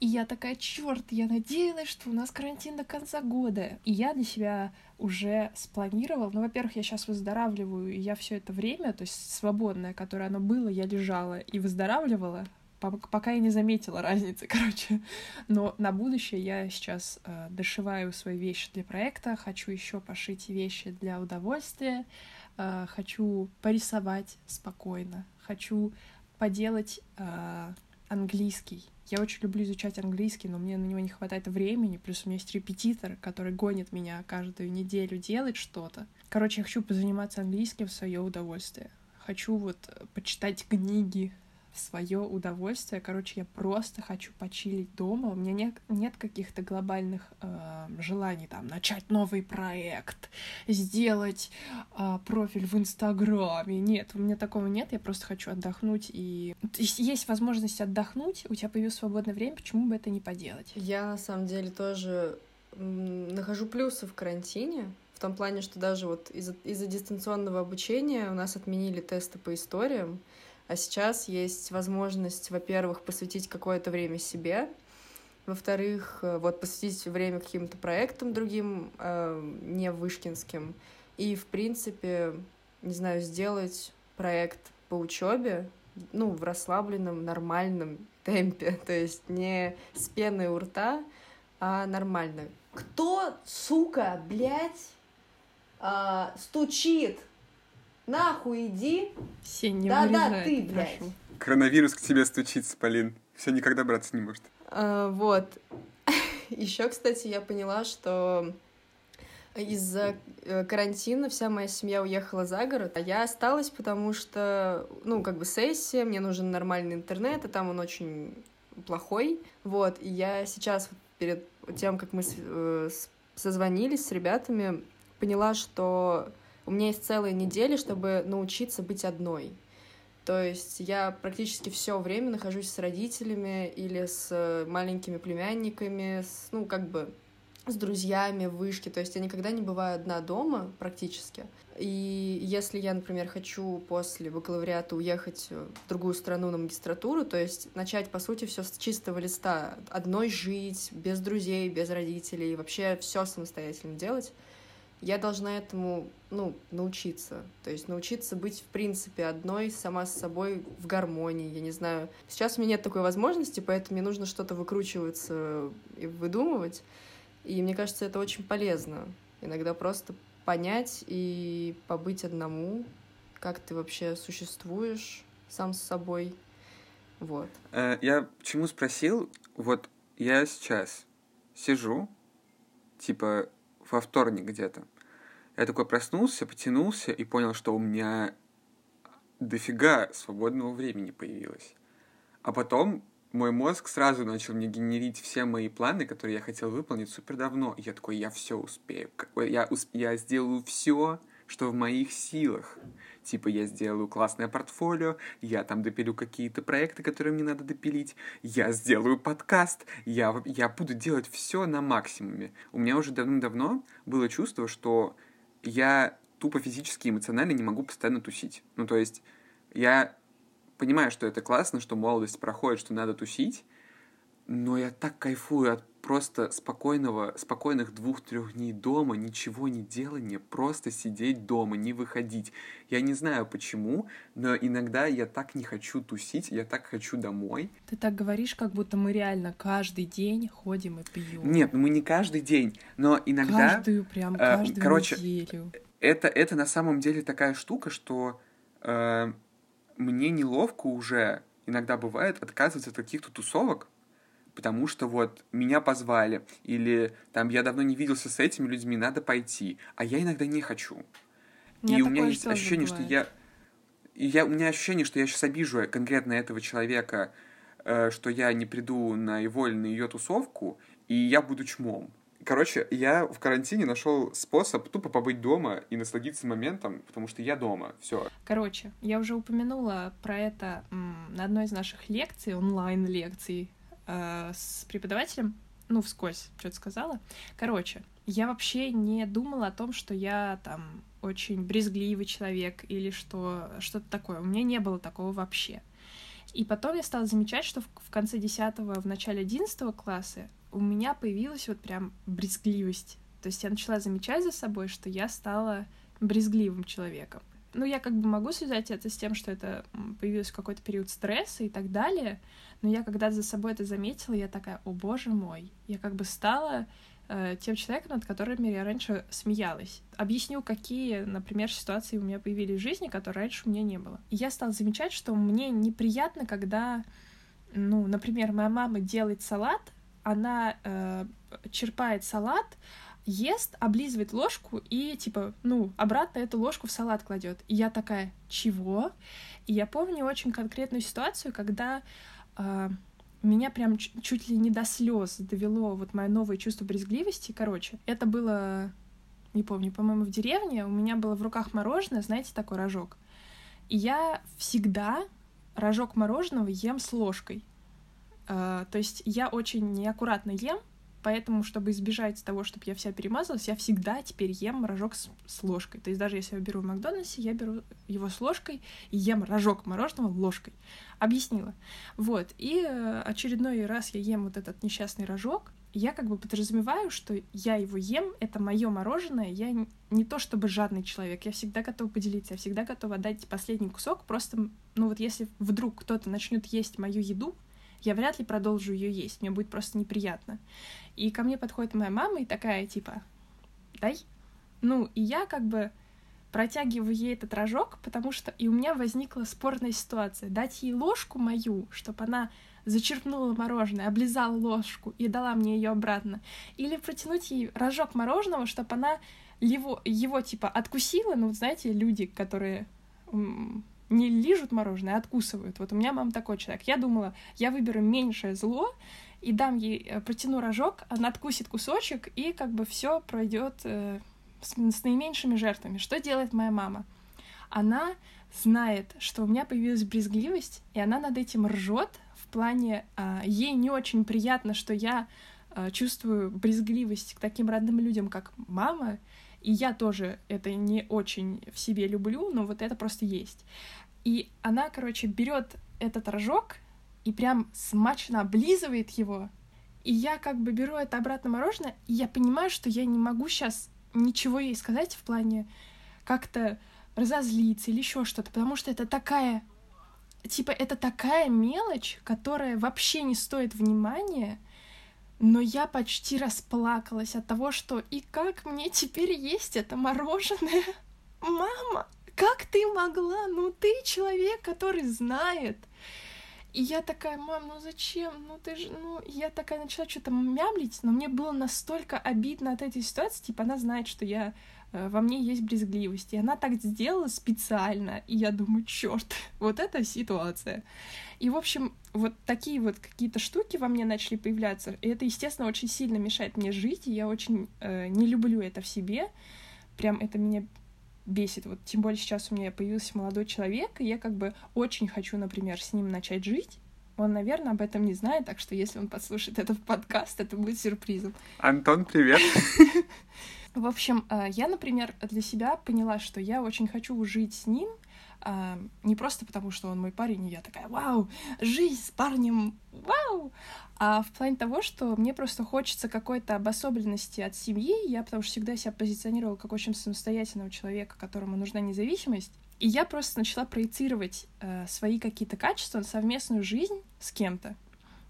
И я такая, черт, я надеялась, что у нас карантин до конца года. И я для себя уже спланировала. Ну, во-первых, я сейчас выздоравливаю, и я все это время, то есть свободное, которое оно было, я лежала и выздоравливала, пока я не заметила разницы, короче. Но на будущее я сейчас э, дошиваю свои вещи для проекта, хочу еще пошить вещи для удовольствия, э, хочу порисовать спокойно, хочу поделать э, английский. Я очень люблю изучать английский, но мне на него не хватает времени. Плюс у меня есть репетитор, который гонит меня каждую неделю делать что-то. Короче, я хочу позаниматься английским в свое удовольствие. Хочу вот почитать книги, свое удовольствие. Короче, я просто хочу почилить дома. У меня нет, нет каких-то глобальных э, желаний там начать новый проект, сделать э, профиль в Инстаграме. Нет, у меня такого нет. Я просто хочу отдохнуть. И есть возможность отдохнуть, у тебя появилось свободное время, почему бы это не поделать? Я на самом деле тоже нахожу плюсы в карантине. В том плане, что даже вот из-за из дистанционного обучения у нас отменили тесты по историям. А сейчас есть возможность, во-первых, посвятить какое-то время себе, во-вторых, э, вот посвятить время каким-то проектам другим, э, не вышкинским, и, в принципе, не знаю, сделать проект по учебе, ну, в расслабленном, нормальном темпе, то есть не с пеной у рта, а нормально. Кто, сука, блядь, а, стучит Нахуй иди. Сень, не да, да, ты, блядь. Прошу. Коронавирус к тебе стучится, Полин. Все никогда браться не может. А, вот. Еще, кстати, я поняла, что из-за э, карантина вся моя семья уехала за город, а я осталась, потому что, ну, как бы сессия, мне нужен нормальный интернет, а там он очень плохой. Вот, и я сейчас перед тем, как мы э, созвонились с ребятами, поняла, что у меня есть целые недели, чтобы научиться быть одной. То есть я практически все время нахожусь с родителями или с маленькими племянниками, с, ну, как бы с друзьями в вышке, то есть я никогда не бываю одна дома практически. И если я, например, хочу после бакалавриата уехать в другую страну на магистратуру, то есть начать, по сути, все с чистого листа, одной жить, без друзей, без родителей, вообще все самостоятельно делать, я должна этому, ну, научиться. То есть научиться быть, в принципе, одной, сама с собой в гармонии, я не знаю. Сейчас у меня нет такой возможности, поэтому мне нужно что-то выкручиваться и выдумывать. И мне кажется, это очень полезно. Иногда просто понять и побыть одному, как ты вообще существуешь сам с собой. Вот. Э, я почему спросил? Вот я сейчас сижу, типа, во вторник где-то. Я такой проснулся, потянулся и понял, что у меня дофига свободного времени появилось. А потом мой мозг сразу начал мне генерить все мои планы, которые я хотел выполнить супер давно. И я такой, я все успею. Я, усп... я сделаю все, что в моих силах. Типа я сделаю классное портфолио, я там допилю какие-то проекты, которые мне надо допилить, я сделаю подкаст, я, я буду делать все на максимуме. У меня уже давным-давно было чувство, что я тупо физически и эмоционально не могу постоянно тусить. Ну, то есть я понимаю, что это классно, что молодость проходит, что надо тусить, но я так кайфую от просто спокойного, спокойных двух-трех дней дома, ничего не делания, просто сидеть дома, не выходить. Я не знаю почему, но иногда я так не хочу тусить, я так хочу домой. Ты так говоришь, как будто мы реально каждый день ходим и пьем. Нет, ну мы не каждый день, но иногда... Каждую, прям э, каждую э, короче, неделю. Это, это на самом деле такая штука, что э, мне неловко уже иногда бывает отказываться от каких-то тусовок, потому что вот меня позвали, или там я давно не виделся с этими людьми, надо пойти, а я иногда не хочу. и у меня есть ощущение, бывает. что я, я... У меня ощущение, что я сейчас обижу конкретно этого человека, э, что я не приду на его или на ее тусовку, и я буду чмом. Короче, я в карантине нашел способ тупо побыть дома и насладиться моментом, потому что я дома. Все. Короче, я уже упомянула про это на одной из наших лекций, онлайн-лекций э, с преподавателем. Ну, вскользь что-то сказала. Короче, я вообще не думала о том, что я там очень брезгливый человек или что что-то такое. У меня не было такого вообще. И потом я стала замечать, что в, в конце 10 в начале 11 класса у меня появилась вот прям брезгливость. То есть я начала замечать за собой, что я стала брезгливым человеком. Ну, я как бы могу связать это с тем, что это появился какой-то период стресса и так далее, но я когда за собой это заметила, я такая, о боже мой, я как бы стала э, тем человеком, над которыми я раньше смеялась. Объясню, какие, например, ситуации у меня появились в жизни, которые раньше у меня не было. И я стала замечать, что мне неприятно, когда, ну, например, моя мама делает салат, она э, черпает салат, ест, облизывает ложку и, типа, ну, обратно эту ложку в салат кладет. И я такая, чего? И я помню очень конкретную ситуацию, когда э, меня прям чуть ли не до слез довело вот мое новое чувство брезгливости. Короче, это было, не помню, по-моему, в деревне. У меня было в руках мороженое, знаете, такой рожок. И я всегда рожок мороженого ем с ложкой. Uh, то есть я очень неаккуратно ем, поэтому, чтобы избежать того, чтобы я вся перемазалась, я всегда теперь ем рожок с, с ложкой. То есть даже если я беру в Макдональдсе, я беру его с ложкой и ем рожок мороженого ложкой. Объяснила. Вот. И э, очередной раз я ем вот этот несчастный рожок, я как бы подразумеваю, что я его ем, это мое мороженое, я не то чтобы жадный человек, я всегда готова поделиться, я всегда готова дать последний кусок, просто, ну вот если вдруг кто-то начнет есть мою еду, я вряд ли продолжу ее есть, мне будет просто неприятно. И ко мне подходит моя мама и такая, типа, дай. Ну, и я как бы протягиваю ей этот рожок, потому что и у меня возникла спорная ситуация. Дать ей ложку мою, чтобы она зачерпнула мороженое, облизала ложку и дала мне ее обратно. Или протянуть ей рожок мороженого, чтобы она его, его типа откусила. Ну, вот знаете, люди, которые не лижут мороженое, а откусывают. Вот у меня мама такой человек. Я думала, я выберу меньшее зло и дам ей, э, протяну рожок, она откусит кусочек, и как бы все пройдет э, с, с наименьшими жертвами. Что делает моя мама? Она знает, что у меня появилась брезгливость, и она над этим ржет в плане, э, ей не очень приятно, что я э, чувствую брезгливость к таким родным людям, как мама, и я тоже это не очень в себе люблю, но вот это просто есть. И она, короче, берет этот рожок и прям смачно облизывает его. И я как бы беру это обратно мороженое, и я понимаю, что я не могу сейчас ничего ей сказать в плане как-то разозлиться или еще что-то, потому что это такая, типа, это такая мелочь, которая вообще не стоит внимания, но я почти расплакалась от того, что и как мне теперь есть это мороженое? Мама, как ты могла? Ну ты человек, который знает. И я такая, мам, ну зачем? Ну ты же, ну, я такая начала что-то мямлить, но мне было настолько обидно от этой ситуации, типа она знает, что я Э, во мне есть брезгливость. И она так сделала специально. И я думаю, черт, вот эта ситуация. И, в общем, вот такие вот какие-то штуки во мне начали появляться. И это, естественно, очень сильно мешает мне жить. И я очень э, не люблю это в себе. Прям это меня бесит. Вот тем более сейчас у меня появился молодой человек, и я как бы очень хочу, например, с ним начать жить. Он, наверное, об этом не знает, так что если он подслушает этот подкаст, это будет сюрпризом. Антон, привет. В общем, э, я, например, для себя поняла, что я очень хочу жить с ним, а, не просто потому, что он мой парень, и я такая, вау, жизнь с парнем, вау, а в плане того, что мне просто хочется какой-то обособленности от семьи, я потому что всегда себя позиционировала как очень самостоятельного человека, которому нужна независимость, и я просто начала проецировать э, свои какие-то качества на совместную жизнь с кем-то,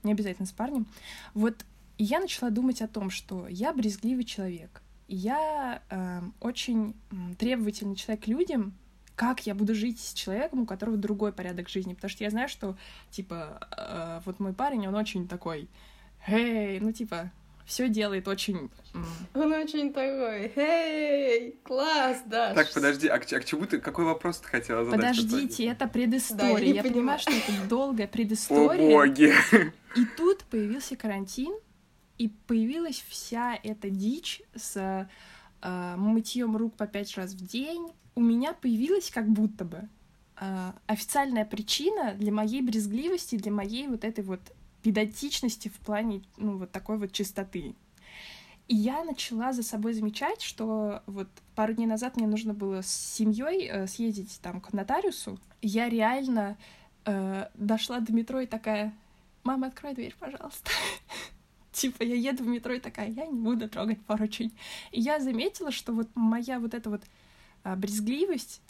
не обязательно с парнем, вот я начала думать о том, что я брезгливый человек, я э, очень требовательный человек к людям, как я буду жить с человеком, у которого другой порядок жизни. Потому что я знаю, что, типа, э, вот мой парень, он очень такой, эй, ну, типа, все делает очень... Он очень такой, эй, класс, да. Так, подожди, а к, а к чему ты, какой вопрос ты хотела задать? Подождите, это предыстория. Да, я, я понимаю, что это долгая предыстория. О, боги! И тут появился карантин, И появилась вся эта дичь с э, мытьем рук по пять раз в день. У меня появилась как будто бы э, официальная причина для моей брезгливости, для моей вот этой вот педантичности в плане, ну, вот такой вот чистоты. И я начала за собой замечать, что вот пару дней назад мне нужно было с семьей э, съездить там к нотариусу. Я реально э, дошла до метро и такая, мама, открой дверь, пожалуйста. Типа, я еду в метро и такая, я не буду трогать поручень. И я заметила, что вот моя вот эта вот а, брезгливость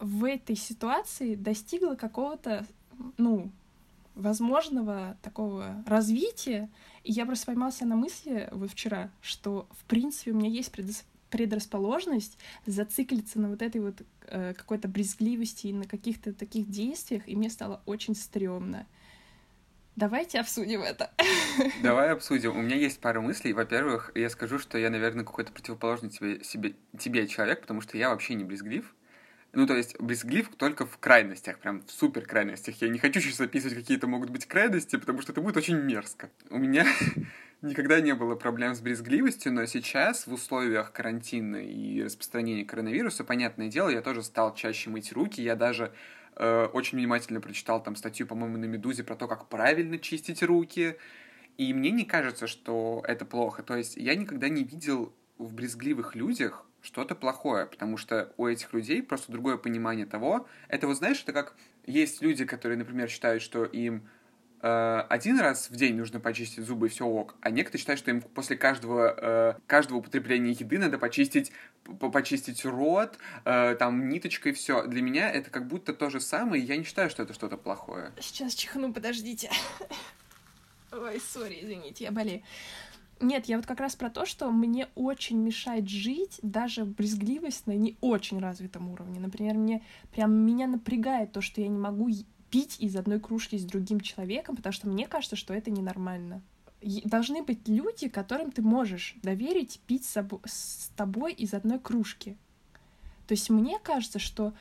в этой ситуации достигла какого-то, ну, возможного такого развития. И я просто поймался на мысли вот вчера, что, в принципе, у меня есть предрасположенность зациклиться на вот этой вот э, какой-то брезгливости и на каких-то таких действиях, и мне стало очень стрёмно. Давайте обсудим это. Давай обсудим. У меня есть пара мыслей. Во-первых, я скажу, что я, наверное, какой-то противоположный тебе, себе, тебе человек, потому что я вообще не брезглив. Ну, то есть, брезглив только в крайностях, прям в супер крайностях. Я не хочу сейчас описывать, какие-то могут быть крайности, потому что это будет очень мерзко. У меня никогда не было проблем с брезгливостью, но сейчас в условиях карантина и распространения коронавируса, понятное дело, я тоже стал чаще мыть руки. Я даже Э, очень внимательно прочитал там статью, по-моему, на «Медузе» про то, как правильно чистить руки. И мне не кажется, что это плохо. То есть я никогда не видел в брезгливых людях что-то плохое, потому что у этих людей просто другое понимание того. Это вот, знаешь, это как есть люди, которые, например, считают, что им э, один раз в день нужно почистить зубы, и все ок. А некоторые считают, что им после каждого, э, каждого употребления еды надо почистить, по почистить рот, э, там, ниточкой, все. Для меня это как будто то же самое, и я не считаю, что это что-то плохое. Сейчас чихну, подождите. Ой, сори, извините, я болею. Нет, я вот как раз про то, что мне очень мешает жить даже брезгливость на не очень развитом уровне. Например, мне прям меня напрягает то, что я не могу пить из одной кружки с другим человеком, потому что мне кажется, что это ненормально. Должны быть люди, которым ты можешь доверить пить с тобой из одной кружки. То есть мне кажется, что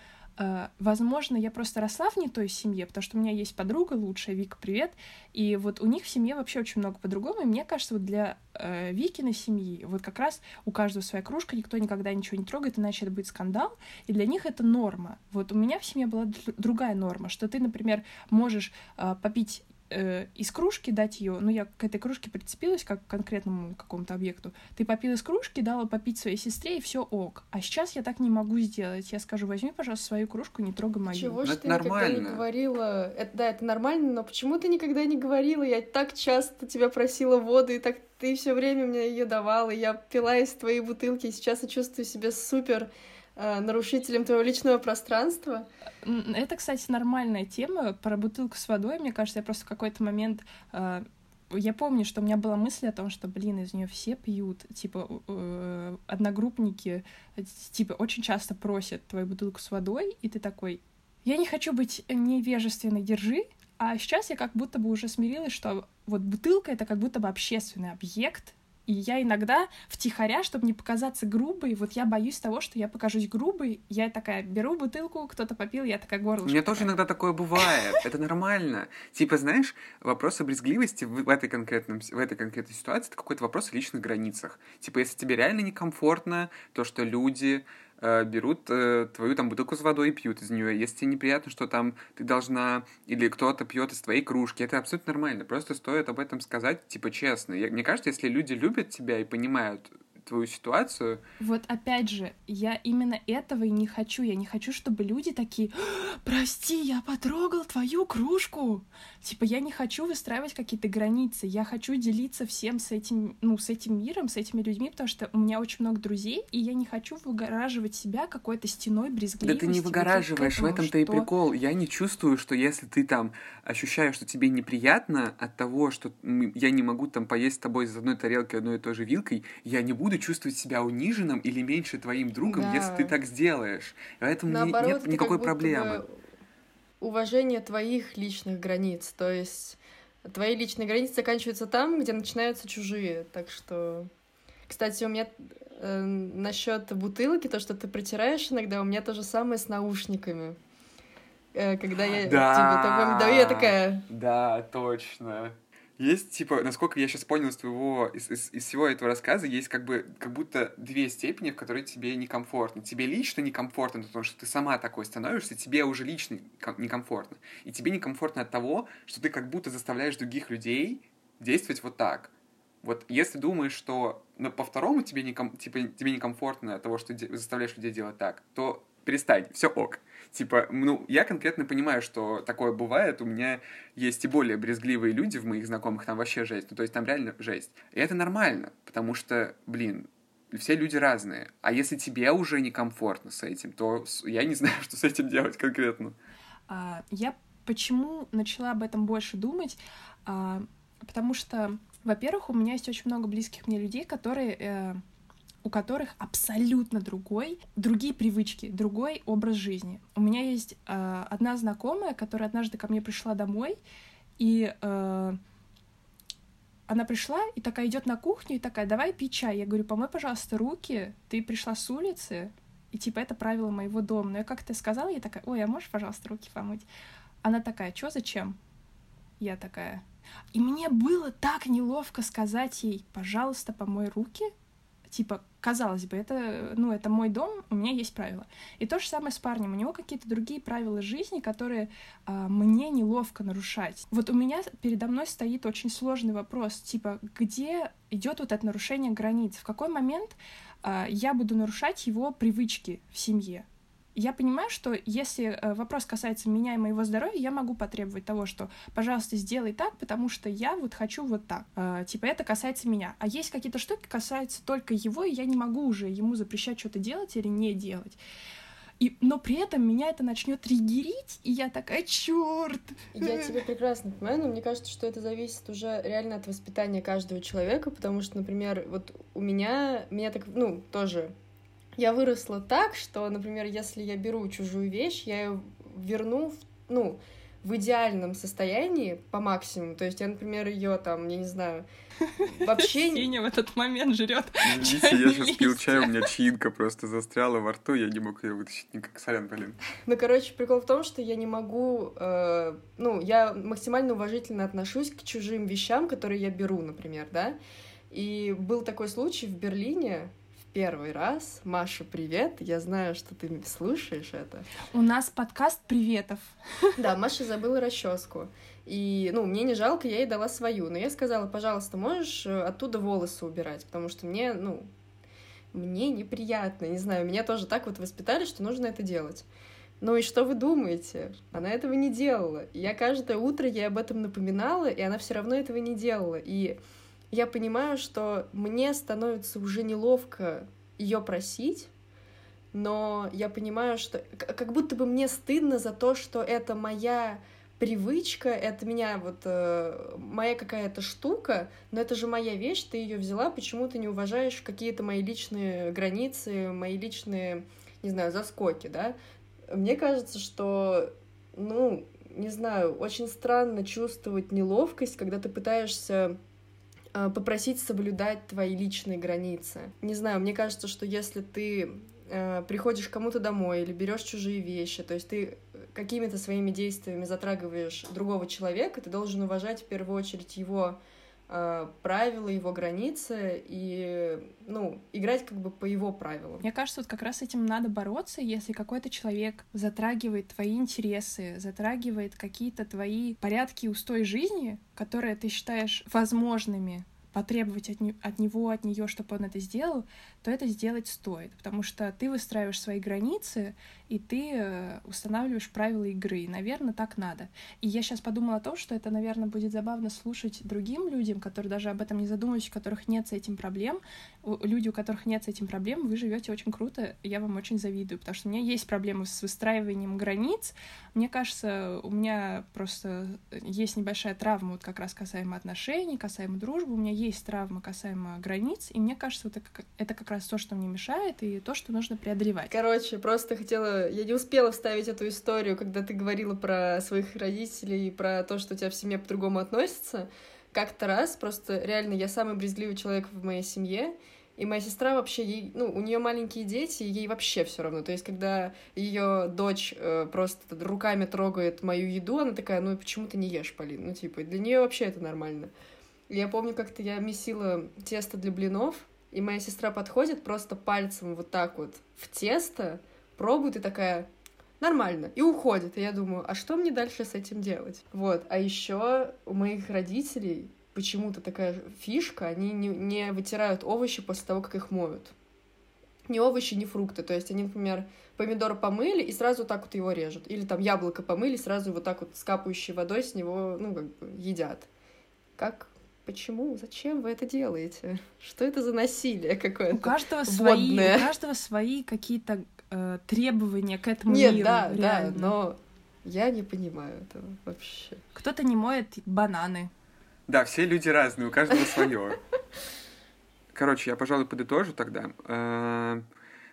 возможно, я просто росла в не той семье, потому что у меня есть подруга лучшая, Вика, привет, и вот у них в семье вообще очень много по-другому, и мне кажется, вот для uh, Викиной семьи вот как раз у каждого своя кружка, никто никогда ничего не трогает, иначе это будет скандал, и для них это норма. Вот у меня в семье была другая норма, что ты, например, можешь uh, попить э, из кружки дать ее, ну, я к этой кружке прицепилась как к конкретному какому-то объекту. Ты попил из кружки, дала попить своей сестре, и все ок. А сейчас я так не могу сделать. Я скажу, возьми, пожалуйста, свою кружку, не трогай мою. Чего ж ты нормально. никогда не говорила? Это, да, это нормально, но почему ты никогда не говорила? Я так часто тебя просила воду, и так ты все время мне ее давала, и я пила из твоей бутылки, и сейчас я чувствую себя супер нарушителем твоего личного пространства. Это, кстати, нормальная тема про бутылку с водой. Мне кажется, я просто в какой-то момент э, я помню, что у меня была мысль о том, что, блин, из нее все пьют. Типа, э, одногруппники, типа, очень часто просят твою бутылку с водой, и ты такой, я не хочу быть невежественной, держи. А сейчас я как будто бы уже смирилась, что вот бутылка — это как будто бы общественный объект, и я иногда втихаря, чтобы не показаться грубой, вот я боюсь того, что я покажусь грубой, я такая беру бутылку, кто-то попил, я такая горлышко. У меня тоже иногда такое бывает, это нормально. Типа, знаешь, вопрос о брезгливости в этой, конкретном, в этой конкретной ситуации — это какой-то вопрос о личных границах. Типа, если тебе реально некомфортно то, что люди берут э, твою там бутылку с водой и пьют из нее. Если тебе неприятно, что там ты должна или кто-то пьет из твоей кружки, это абсолютно нормально. Просто стоит об этом сказать, типа, честно. Я, мне кажется, если люди любят тебя и понимают твою ситуацию. Вот опять же, я именно этого и не хочу. Я не хочу, чтобы люди такие, прости, я потрогал твою кружку. Типа, я не хочу выстраивать какие-то границы. Я хочу делиться всем с этим, ну, с этим миром, с этими людьми, потому что у меня очень много друзей, и я не хочу выгораживать себя какой-то стеной брезгливости. Да ты не выгораживаешь, вот в этом-то что... и прикол. Я не чувствую, что если ты там ощущаешь, что тебе неприятно от того, что я не могу там поесть с тобой из одной тарелки одной и той же вилкой, я не буду чувствовать себя униженным или меньше твоим другом, да. если ты так сделаешь. Поэтому Наоборот, нет никакой проблемы. Уважение твоих личных границ, то есть твои личные границы заканчиваются там, где начинаются чужие, так что... Кстати, у меня э, насчет бутылки, то, что ты протираешь иногда, у меня то же самое с наушниками. Э, когда я да, типа, да, я такая... Да, точно. Есть, типа, насколько я сейчас понял из твоего, из, из, из всего этого рассказа, есть как бы, как будто две степени, в которые тебе некомфортно. Тебе лично некомфортно, потому что ты сама такой становишься, тебе уже лично некомфортно. И тебе некомфортно от того, что ты как будто заставляешь других людей действовать вот так. Вот если думаешь, что ну, по второму тебе, неком, типа, тебе некомфортно от того, что де- заставляешь людей делать так, то перестань, все ок. Типа, ну, я конкретно понимаю, что такое бывает. У меня есть и более брезгливые люди в моих знакомых, там вообще жесть. Ну, то есть там реально жесть. И это нормально, потому что, блин, все люди разные. А если тебе уже некомфортно с этим, то я не знаю, что с этим делать конкретно. А, я почему начала об этом больше думать? А, потому что, во-первых, у меня есть очень много близких мне людей, которые э, у которых абсолютно другой, другие привычки, другой образ жизни. У меня есть э, одна знакомая, которая однажды ко мне пришла домой, и э, она пришла и такая идет на кухню и такая, давай пить чай. Я говорю, помой, пожалуйста, руки, ты пришла с улицы, и типа это правило моего дома. Но я как-то сказала, я такая, ой, а можешь, пожалуйста, руки помыть? Она такая, что, зачем? Я такая. И мне было так неловко сказать ей, пожалуйста, помой руки, типа, казалось бы, это, ну, это мой дом, у меня есть правила. И то же самое с парнем. У него какие-то другие правила жизни, которые а, мне неловко нарушать. Вот у меня передо мной стоит очень сложный вопрос, типа, где идет вот это нарушение границ? В какой момент а, я буду нарушать его привычки в семье? Я понимаю, что если э, вопрос касается меня и моего здоровья, я могу потребовать того, что, пожалуйста, сделай так, потому что я вот хочу вот так. Э, типа это касается меня. А есть какие-то штуки, касаются только его, и я не могу уже ему запрещать что-то делать или не делать. И, но при этом меня это начнет триггерить, и я такая, черт! Я тебя прекрасно понимаю, но мне кажется, что это зависит уже реально от воспитания каждого человека, потому что, например, вот у меня, меня так, ну, тоже я выросла так, что, например, если я беру чужую вещь, я ее верну, в, ну, в идеальном состоянии по максимуму. То есть я, например, ее там, я не знаю, вообще... Синя в этот момент жрет. Видите, я сейчас пил чай, у меня чаинка просто застряла во рту, я не мог ее вытащить никак. Сорян, блин. Ну, короче, прикол в том, что я не могу... Э, ну, я максимально уважительно отношусь к чужим вещам, которые я беру, например, да? И был такой случай в Берлине, первый раз. Маша, привет. Я знаю, что ты слушаешь это. У нас подкаст приветов. Да, Маша забыла расческу. И, ну, мне не жалко, я ей дала свою. Но я сказала, пожалуйста, можешь э, оттуда волосы убирать, потому что мне, ну, мне неприятно. Не знаю, меня тоже так вот воспитали, что нужно это делать. Ну и что вы думаете? Она этого не делала. Я каждое утро ей об этом напоминала, и она все равно этого не делала. И я понимаю, что мне становится уже неловко ее просить, но я понимаю, что как будто бы мне стыдно за то, что это моя привычка, это меня вот э, моя какая-то штука, но это же моя вещь, ты ее взяла, почему ты не уважаешь какие-то мои личные границы, мои личные, не знаю, заскоки, да? Мне кажется, что, ну, не знаю, очень странно чувствовать неловкость, когда ты пытаешься попросить соблюдать твои личные границы. Не знаю, мне кажется, что если ты э, приходишь кому-то домой или берешь чужие вещи, то есть ты какими-то своими действиями затрагиваешь другого человека, ты должен уважать в первую очередь его э, правила, его границы и, ну, играть как бы по его правилам. Мне кажется, вот как раз этим надо бороться, если какой-то человек затрагивает твои интересы, затрагивает какие-то твои порядки и устои жизни, которые ты считаешь возможными потребовать от, не, от него, от нее, чтобы он это сделал, то это сделать стоит, потому что ты выстраиваешь свои границы, и ты э, устанавливаешь правила игры. И, наверное, так надо. И я сейчас подумала о том, что это, наверное, будет забавно слушать другим людям, которые даже об этом не задумывались, у которых нет с этим проблем. Люди, у которых нет с этим проблем, вы живете очень круто, я вам очень завидую, потому что у меня есть проблемы с выстраиванием границ. Мне кажется, у меня просто есть небольшая травма, вот как раз касаемо отношений, касаемо дружбы, у меня есть травма касаемо границ, и мне кажется, это, это как раз то, что мне мешает, и то, что нужно преодолевать. Короче, просто хотела я не успела вставить эту историю, когда ты говорила про своих родителей и про то, что у тебя в семье по-другому относятся. Как-то раз, просто реально, я самый брезгливый человек в моей семье, И моя сестра вообще, ей, ну, у нее маленькие дети, и ей вообще все равно. То есть, когда ее дочь э, просто руками трогает мою еду, она такая, ну, почему ты не ешь, Полин? Ну, типа, для нее вообще это нормально. Я помню, как-то я месила тесто для блинов, и моя сестра подходит просто пальцем вот так вот в тесто, пробует и такая, нормально, и уходит. И я думаю, а что мне дальше с этим делать? Вот, а еще у моих родителей почему-то такая фишка, они не, не вытирают овощи после того, как их моют. Ни овощи, ни фрукты. То есть они, например, помидор помыли и сразу так вот его режут. Или там яблоко помыли, сразу вот так вот с капающей водой с него, ну, как бы, едят. Как Почему? Зачем вы это делаете? Что это за насилие какое-то? У каждого свои, у каждого свои какие-то э, требования к этому Нет, миру. да, реально. да, но я не понимаю этого вообще. Кто-то не моет бананы. Да, все люди разные, у каждого свое. Короче, я, пожалуй, подытожу тогда. Э,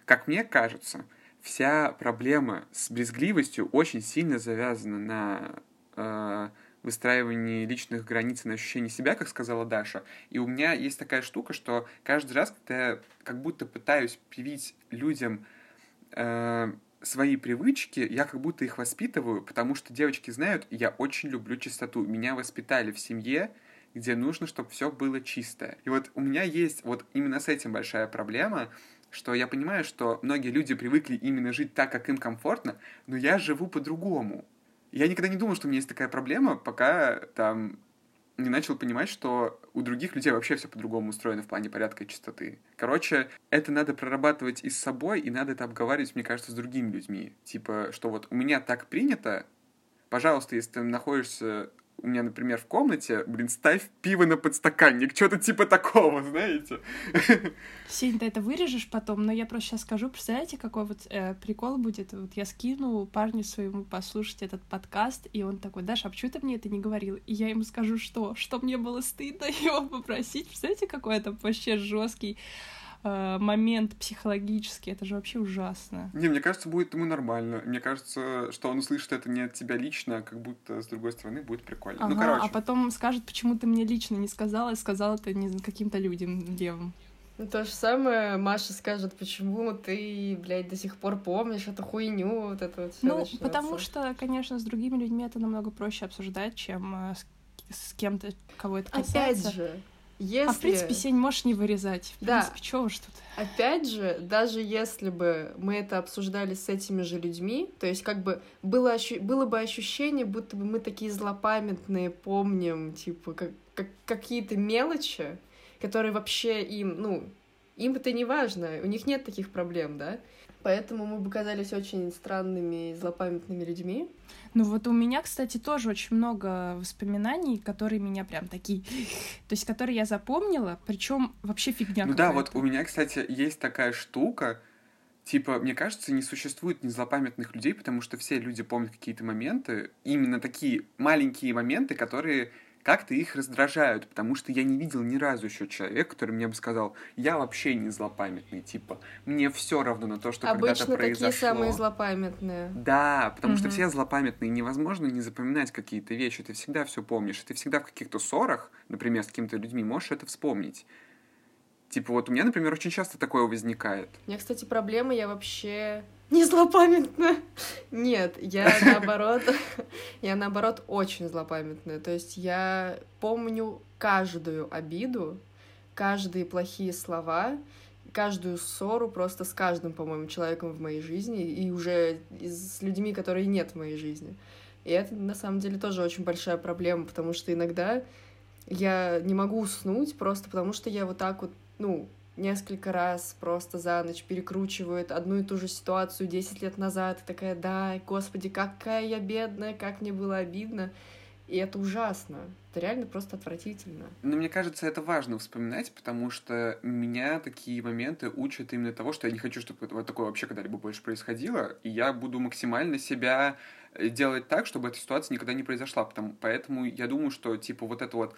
как мне кажется, вся проблема с брезгливостью очень сильно завязана на э, выстраивании личных границ и на ощущении себя, как сказала Даша. И у меня есть такая штука, что каждый раз, когда я как будто пытаюсь привить людям э, свои привычки, я как будто их воспитываю, потому что девочки знают, я очень люблю чистоту. Меня воспитали в семье, где нужно, чтобы все было чистое. И вот у меня есть вот именно с этим большая проблема, что я понимаю, что многие люди привыкли именно жить так, как им комфортно, но я живу по-другому. Я никогда не думал, что у меня есть такая проблема, пока там не начал понимать, что у других людей вообще все по-другому устроено в плане порядка и чистоты. Короче, это надо прорабатывать и с собой, и надо это обговаривать, мне кажется, с другими людьми. Типа, что вот у меня так принято, пожалуйста, если ты находишься у меня, например, в комнате, блин, ставь пиво на подстаканник, что-то типа такого, знаете. Сень, ты это вырежешь потом, но я просто сейчас скажу, представляете, какой вот э, прикол будет? Вот я скину парню своему послушать этот подкаст, и он такой, Даша, а почему ты мне это не говорил? И я ему скажу, что? Что мне было стыдно его попросить? Представляете, какой это вообще жесткий Э, момент психологический, это же вообще ужасно. Не, мне кажется, будет ему нормально. Мне кажется, что он услышит это не от тебя лично, а как будто с другой стороны будет прикольно. Ну, ага, ну, короче. А потом скажет, почему ты мне лично не сказала, и сказала это не каким-то людям, девам. Ну, то же самое Маша скажет, почему ты, блядь, до сих пор помнишь эту хуйню, вот это вот все Ну, начнется. потому что, конечно, с другими людьми это намного проще обсуждать, чем э, с, с кем-то, кого это касается. Опять же, если... А в принципе, сень можешь не вырезать. В да. принципе, чего уж тут. Опять же, даже если бы мы это обсуждали с этими же людьми, то есть как бы было, ощу... было бы ощущение, будто бы мы такие злопамятные помним, типа, как, как какие-то мелочи, которые вообще им, ну, им это не важно, у них нет таких проблем, да? Поэтому мы бы казались очень странными и злопамятными людьми. Ну вот у меня, кстати, тоже очень много воспоминаний, которые меня прям такие, то есть которые я запомнила, причем вообще фигня. Ну да, вот у меня, кстати, есть такая штука, Типа, мне кажется, не существует незлопамятных людей, потому что все люди помнят какие-то моменты, именно такие маленькие моменты, которые как-то их раздражают, потому что я не видел ни разу еще человека, который мне бы сказал, я вообще не злопамятный, типа, мне все равно на то, что когда-то произошло. Обычно такие самые злопамятные. Да, потому угу. что все злопамятные, невозможно не запоминать какие-то вещи, ты всегда все помнишь, ты всегда в каких-то ссорах, например, с какими-то людьми можешь это вспомнить. Типа вот у меня, например, очень часто такое возникает. У меня, кстати, проблема, я вообще не злопамятная. Нет, я наоборот, я наоборот очень злопамятная. То есть я помню каждую обиду, каждые плохие слова, каждую ссору просто с каждым, по-моему, человеком в моей жизни и уже с людьми, которые нет в моей жизни. И это на самом деле тоже очень большая проблема, потому что иногда я не могу уснуть просто потому, что я вот так вот, ну, несколько раз просто за ночь перекручивают одну и ту же ситуацию 10 лет назад, и такая, да, господи, какая я бедная, как мне было обидно. И это ужасно. Это реально просто отвратительно. Но мне кажется, это важно вспоминать, потому что меня такие моменты учат именно того, что я не хочу, чтобы вот такое вообще когда-либо больше происходило, и я буду максимально себя э, делать так, чтобы эта ситуация никогда не произошла. Потому, поэтому я думаю, что, типа, вот это вот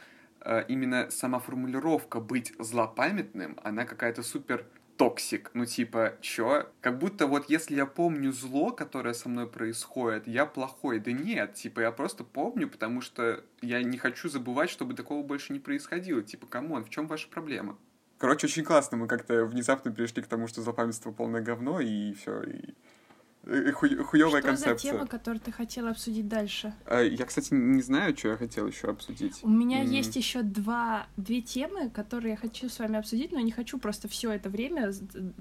именно сама формулировка быть злопамятным, она какая-то супер toxic. Ну, типа, чё? Как будто вот если я помню зло, которое со мной происходит, я плохой. Да нет, типа, я просто помню, потому что я не хочу забывать, чтобы такого больше не происходило. Типа, come on, в чем ваша проблема? Короче, очень классно. Мы как-то внезапно перешли к тому, что злопамятство полное говно, и все. И... Ху... Что концепция. за тема, которую ты хотела обсудить дальше? А, Я, кстати, не знаю, что я хотел еще обсудить. У меня М. есть еще два, две темы, которые я хочу с вами обсудить, но не хочу просто все это время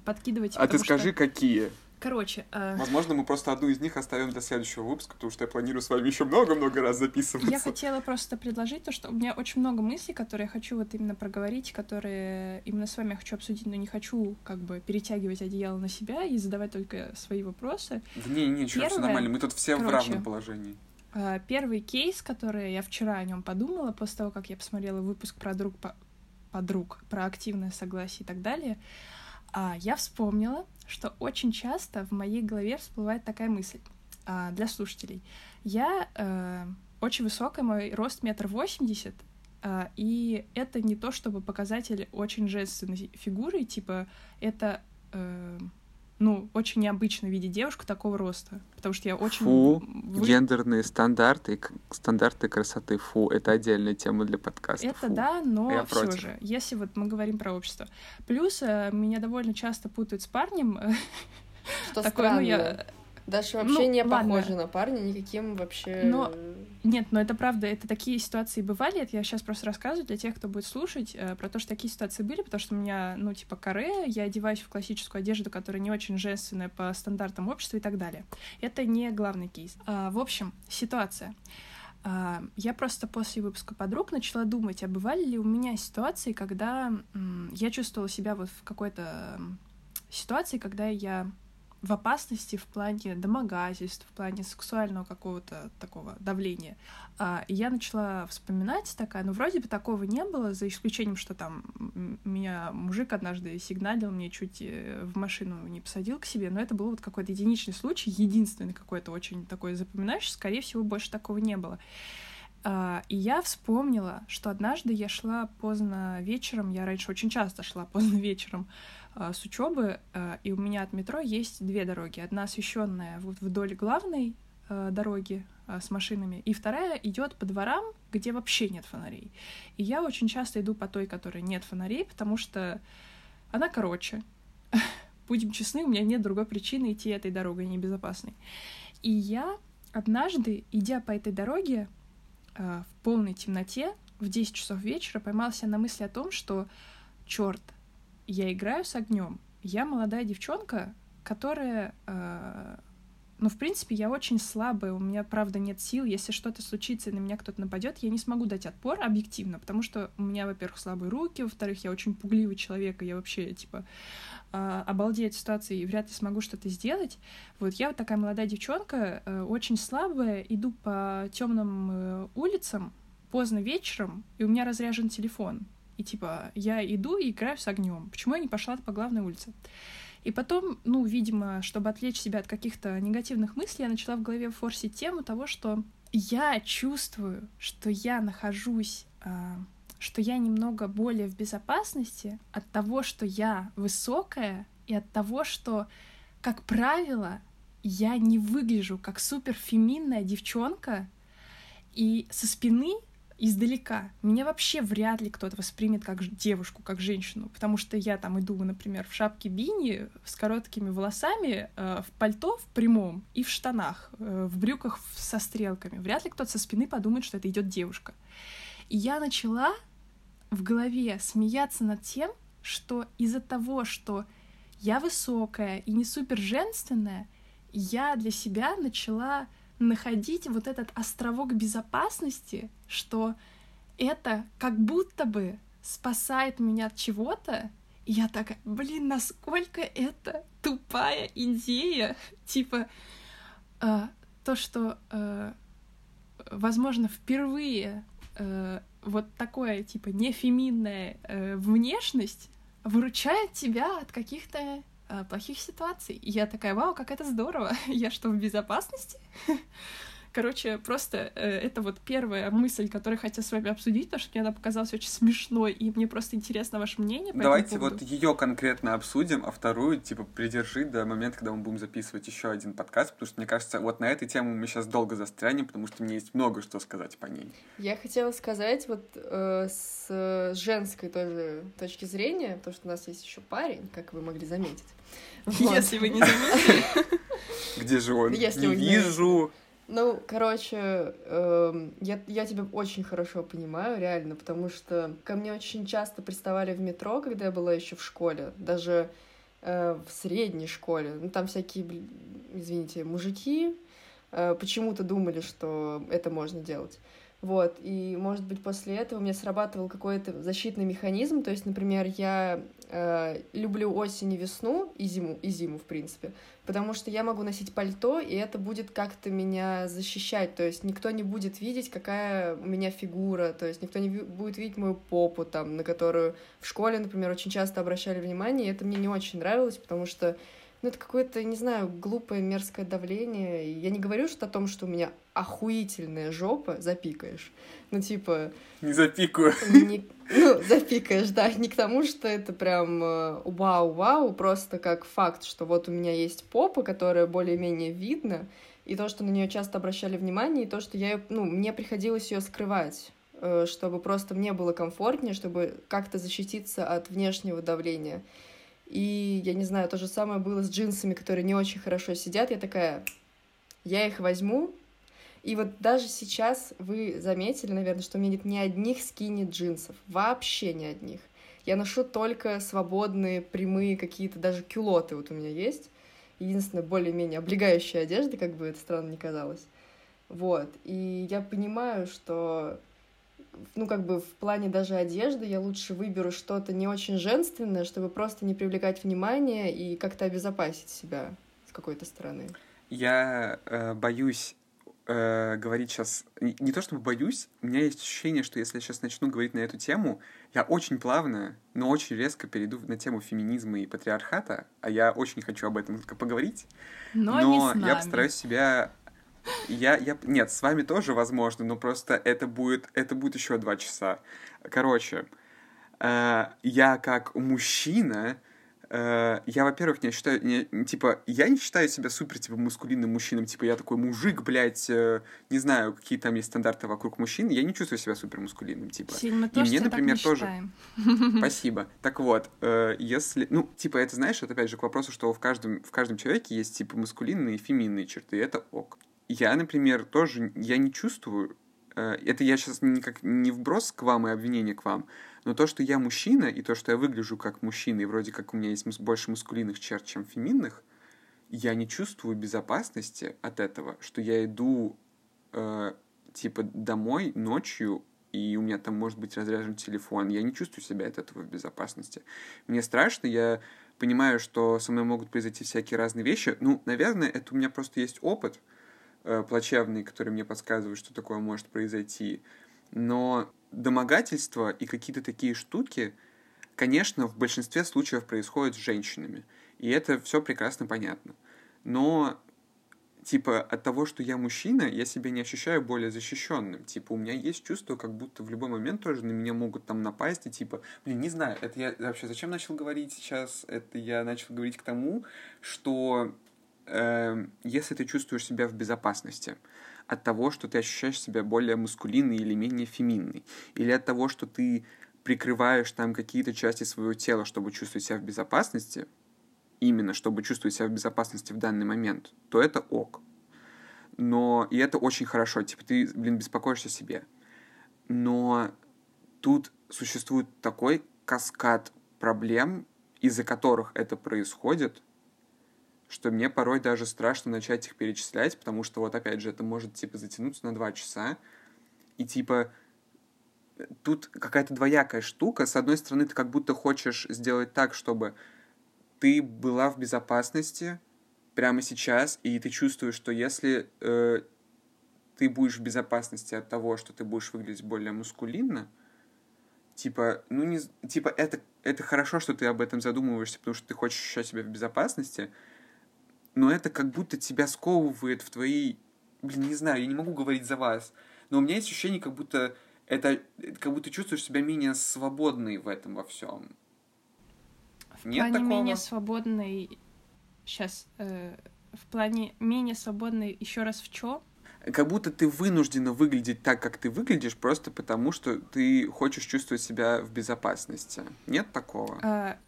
подкидывать. А ты потому что- скажи, какие? Короче, э, Возможно, мы просто одну из них оставим для следующего выпуска, потому что я планирую с вами еще много-много раз записываться. я хотела просто предложить то, что у меня очень много мыслей, которые я хочу вот именно проговорить, которые именно с вами я хочу обсудить, но не хочу как бы перетягивать одеяло на себя и задавать только свои вопросы. Да не, не, все Первое, нормально. Мы тут все в короче, равном положении. А, Первый кейс, который я вчера о нем подумала, после того, как я посмотрела выпуск про друг по- подруг, про активное согласие и так далее, а, я вспомнила, что очень часто в моей голове всплывает такая мысль а, для слушателей. Я э, очень высокая, мой рост метр восемьдесят, а, и это не то чтобы показатель очень женственной фигуры, типа это э, ну, очень необычно видеть девушку такого роста, потому что я очень... Фу, вы- гендерные стандарты, стандарты красоты, фу, это отдельная тема для подкаста. Это фу. да, но Я все против. же, если вот мы говорим про общество. Плюс э, меня довольно часто путают с парнем. Что Такое, ну странно. я... Даша вообще Ну, не ладно. похожа на парня никаким вообще. Но- Нет, но это правда, это такие ситуации бывали, это я сейчас просто рассказываю для тех, кто будет слушать, э, про то, что такие ситуации были, потому что у меня, ну, типа, каре, я одеваюсь в классическую одежду, которая не очень женственная по стандартам общества и так далее. Это не главный кейс. А, в общем, ситуация. А, Я просто после выпуска подруг начала думать, а бывали ли у меня ситуации, когда м, я чувствовала себя вот в какой-то ситуации, когда я в опасности в плане домогательств, в плане сексуального какого-то такого давления. А, и я начала вспоминать такая, ну, вроде бы такого не было, за исключением, что там меня мужик однажды сигналил, мне чуть э, в машину не посадил к себе, но это был вот какой-то единичный случай, единственный какой-то очень такой запоминающий, скорее всего, больше такого не было. А, И я вспомнила, что однажды я шла поздно вечером, я раньше очень часто шла поздно вечером с учебы, а, и у меня от метро есть две дороги. Одна освещенная вот вдоль главной а, дороги а, с машинами, и вторая идет по дворам, где вообще нет фонарей. И я очень часто иду по той, которой нет фонарей, потому что она короче. Будем честны, у меня нет другой причины идти этой дорогой небезопасной. И я однажды, идя по этой дороге, в полной темноте в 10 часов вечера поймала себя на мысли о том, что, черт, я играю с огнем. Я молодая девчонка, которая, э, ну, в принципе, я очень слабая, у меня, правда, нет сил. Если что-то случится и на меня кто-то нападет, я не смогу дать отпор объективно, потому что у меня, во-первых, слабые руки, во-вторых, я очень пугливый человек, и я вообще, типа, э, обалдею от ситуации и вряд ли смогу что-то сделать. Вот я вот такая молодая девчонка, э, очень слабая, иду по темным э, улицам поздно вечером, и у меня разряжен телефон. И типа я иду и играю с огнем. Почему я не пошла по главной улице? И потом, ну, видимо, чтобы отвлечь себя от каких-то негативных мыслей, я начала в голове форсить тему того, что я чувствую, что я нахожусь, а, что я немного более в безопасности от того, что я высокая, и от того, что, как правило, я не выгляжу как супер феминная девчонка, и со спины издалека меня вообще вряд ли кто-то воспримет как девушку, как женщину, потому что я там иду, например, в шапке бини с короткими волосами, э, в пальто в прямом и в штанах, э, в брюках со стрелками. Вряд ли кто-то со спины подумает, что это идет девушка. И я начала в голове смеяться над тем, что из-за того, что я высокая и не супер женственная, я для себя начала находить вот этот островок безопасности, что это как будто бы спасает меня от чего-то, и я такая, блин, насколько это тупая идея, типа э, то, что, э, возможно, впервые э, вот такое, типа, нефеминная э, внешность выручает тебя от каких-то плохих ситуаций. И я такая, вау, как это здорово. Я что, в безопасности? Короче, просто э, это вот первая мысль, которую хотела с вами обсудить, потому что мне она показалась очень смешной, и мне просто интересно ваше мнение по Давайте вот ее конкретно обсудим, а вторую, типа, придержи до момента, когда мы будем записывать еще один подкаст, потому что, мне кажется, вот на этой теме мы сейчас долго застрянем, потому что мне есть много что сказать по ней. Я хотела сказать вот э, с женской тоже точки зрения, потому что у нас есть еще парень, как вы могли заметить. Вот. Если вы не заметили. Где же он? Если не- вижу. Ну, короче, эм, я, я тебя очень хорошо понимаю, реально, потому что ко мне очень часто приставали в метро, когда я была еще в школе, даже э, в средней школе. Ну, там всякие, извините, мужики э, почему-то думали, что это можно делать. Вот, и, может быть, после этого у меня срабатывал какой-то защитный механизм, то есть, например, я э, люблю осень и весну, и зиму, и зиму, в принципе, потому что я могу носить пальто, и это будет как-то меня защищать, то есть никто не будет видеть, какая у меня фигура, то есть никто не будет видеть мою попу, там, на которую в школе, например, очень часто обращали внимание, и это мне не очень нравилось, потому что ну, это какое-то, не знаю, глупое, мерзкое давление. Я не говорю что о том, что у меня охуительная жопа, запикаешь. Ну, типа, Не запикаю. не- ну, запикаешь, да, не к тому, что это прям э, вау-вау, просто как факт, что вот у меня есть попа, которая более-менее видна, и то, что на нее часто обращали внимание, и то, что я, ну, мне приходилось ее скрывать, э, чтобы просто мне было комфортнее, чтобы как-то защититься от внешнего давления. И, я не знаю, то же самое было с джинсами, которые не очень хорошо сидят. Я такая, я их возьму, и вот даже сейчас вы заметили, наверное, что у меня нет ни одних скини джинсов. Вообще ни одних. Я ношу только свободные, прямые какие-то, даже кюлоты вот у меня есть. Единственная более-менее облегающая одежда, как бы это странно ни казалось. Вот. И я понимаю, что ну, как бы в плане даже одежды я лучше выберу что-то не очень женственное, чтобы просто не привлекать внимание и как-то обезопасить себя с какой-то стороны. Я э, боюсь э, говорить сейчас... Не, не то чтобы боюсь, у меня есть ощущение, что если я сейчас начну говорить на эту тему, я очень плавно, но очень резко перейду на тему феминизма и патриархата, а я очень хочу об этом поговорить. Но, не с я нами. постараюсь себя... Я, я... Нет, с вами тоже возможно, но просто это будет, это будет еще два часа. Короче, э, я как мужчина, э, я, во-первых, не считаю, не, типа, я не считаю себя супер, типа, мускулинным мужчиной, типа, я такой мужик, блядь, э, не знаю, какие там есть стандарты вокруг мужчин, я не чувствую себя супер мускулинным, типа. Сильно И мне, например, тоже. считаем. Спасибо. Так вот, э, если, ну, типа, это, знаешь, это опять же к вопросу, что в каждом, в каждом человеке есть, типа, маскулинные и феминные черты, и это ок. Я, например, тоже, я не чувствую, э, это я сейчас никак не вброс к вам и обвинение к вам, но то, что я мужчина, и то, что я выгляжу как мужчина, и вроде как у меня есть больше маскулинных черт, чем феминных, я не чувствую безопасности от этого, что я иду, э, типа, домой ночью, и у меня там может быть разряжен телефон. Я не чувствую себя от этого в безопасности. Мне страшно, я понимаю, что со мной могут произойти всякие разные вещи. Ну, наверное, это у меня просто есть опыт плачевный, который мне подсказывает, что такое может произойти. Но домогательства и какие-то такие штуки, конечно, в большинстве случаев происходят с женщинами. И это все прекрасно понятно. Но типа, от того, что я мужчина, я себя не ощущаю более защищенным. Типа, у меня есть чувство, как будто в любой момент тоже на меня могут там напасть, и типа, блин, не знаю, это я вообще зачем начал говорить сейчас? Это я начал говорить к тому, что э, если ты чувствуешь себя в безопасности от того, что ты ощущаешь себя более маскулинный или менее феминный, или от того, что ты прикрываешь там какие-то части своего тела, чтобы чувствовать себя в безопасности, именно чтобы чувствовать себя в безопасности в данный момент, то это ок. Но и это очень хорошо, типа ты, блин, беспокоишься о себе. Но тут существует такой каскад проблем, из-за которых это происходит, что мне порой даже страшно начать их перечислять, потому что вот опять же это может типа затянуться на два часа, и типа тут какая-то двоякая штука. С одной стороны, ты как будто хочешь сделать так, чтобы ты была в безопасности прямо сейчас, и ты чувствуешь, что если э, ты будешь в безопасности от того, что ты будешь выглядеть более мускулинно, типа, ну не, типа это это хорошо, что ты об этом задумываешься, потому что ты хочешь ощущать себя в безопасности, но это как будто тебя сковывает в твоей блин, не знаю, я не могу говорить за вас, но у меня есть ощущение, как будто это, как будто чувствуешь себя менее свободный в этом во всем. В Нет плане такого? менее свободный, сейчас, э, в плане менее свободный еще раз в чем? как будто ты вынуждена выглядеть так, как ты выглядишь, просто потому что ты хочешь чувствовать себя в безопасности. Нет такого? А,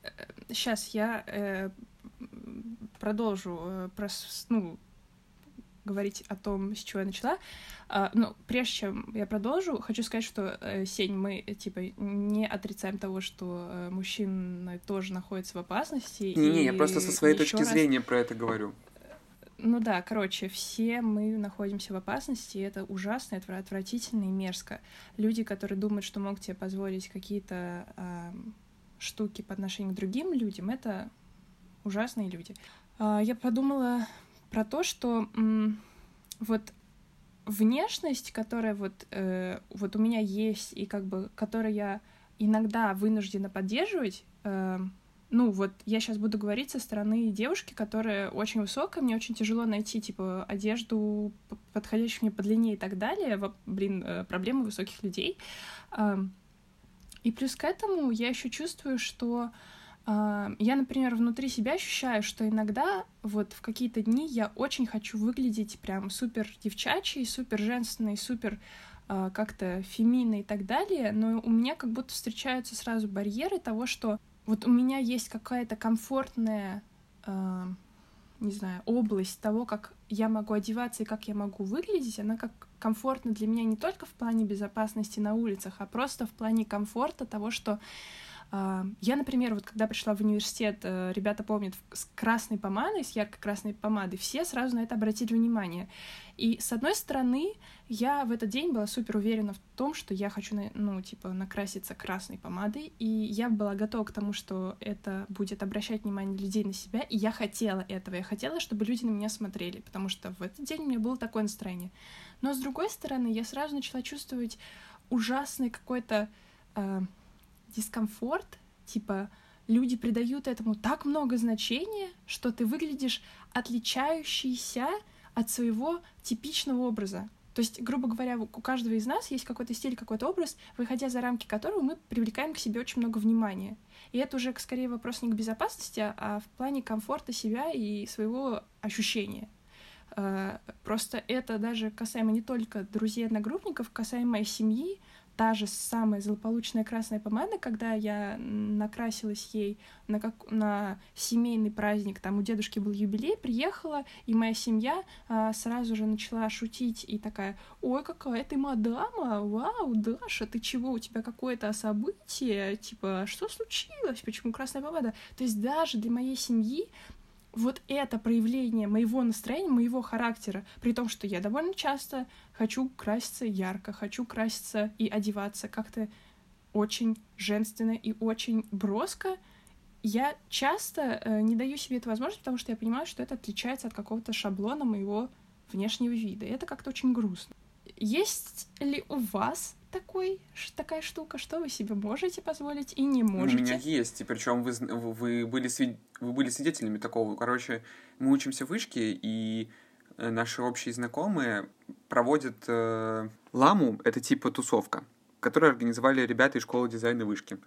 сейчас я э, продолжу э, про, ну, говорить о том, с чего я начала. А, ну, прежде чем я продолжу, хочу сказать, что, э, Сень, мы, типа, не отрицаем того, что э, мужчины тоже находятся в опасности. Не-не, я просто со своей точки раз... зрения про это говорю. Ну да, короче, все мы находимся в опасности, и это ужасно, это отвратительно и мерзко. Люди, которые думают, что могут себе позволить какие-то э, штуки по отношению к другим людям, это ужасные люди. Э, я подумала про то, что э, вот внешность, которая вот, э, вот у меня есть, и как бы, которую я иногда вынуждена поддерживать, э, ну, вот я сейчас буду говорить со стороны девушки, которая очень высокая, мне очень тяжело найти, типа, одежду, подходящую мне по длине и так далее. Блин, э, проблемы высоких людей. И плюс к этому я еще чувствую, что я, например, внутри себя ощущаю, что иногда вот в какие-то дни я очень хочу выглядеть прям супер девчачий, супер женственной, супер а, как-то феминной и так далее, но у меня как будто встречаются сразу барьеры того, что вот у меня есть какая-то комфортная, не знаю, область того, как я могу одеваться и как я могу выглядеть, она как комфортна для меня не только в плане безопасности на улицах, а просто в плане комфорта того, что я, например, вот когда пришла в университет, э, ребята помнят, с красной помадой, с яркой красной помадой, все сразу на это обратили внимание. И, с одной стороны, я в этот день была супер уверена в том, что я хочу, ну, типа, накраситься красной помадой, и я была готова к тому, что это будет обращать внимание людей на себя, и я хотела этого, я хотела, чтобы люди на меня смотрели, потому что в этот день у меня было такое настроение. Но, с другой стороны, я сразу начала чувствовать ужасный какой-то э, дискомфорт, типа люди придают этому так много значения, что ты выглядишь отличающийся от своего типичного образа. То есть, грубо говоря, у каждого из нас есть какой-то стиль, какой-то образ, выходя за рамки которого мы привлекаем к себе очень много внимания. И это уже скорее вопрос не к безопасности, а в плане комфорта себя и своего ощущения. А, просто это даже касаемо не только друзей-одногруппников, касаемо моей семьи, та же самая злополучная красная помада, когда я накрасилась ей на, как, на семейный праздник, там у дедушки был юбилей, приехала, и моя семья а, сразу же начала шутить и такая, ой, какая ты мадама, вау, Даша, ты чего, у тебя какое-то событие, типа, что случилось, почему красная помада? То есть даже для моей семьи вот это проявление моего настроения, моего характера, при том, что я довольно часто хочу краситься ярко, хочу краситься и одеваться как-то очень женственно и очень броско, я часто э, не даю себе эту возможность, потому что я понимаю, что это отличается от какого-то шаблона моего внешнего вида. И это как-то очень грустно. Есть ли у вас такой, такая штука, что вы себе можете позволить и не можете? У меня есть, и причем вы, вы, были, свид... вы были свидетелями такого. Короче, мы учимся в вышке, и э, наши общие знакомые проводят э, ламу, это типа тусовка, которую организовали ребята из школы дизайна вышки.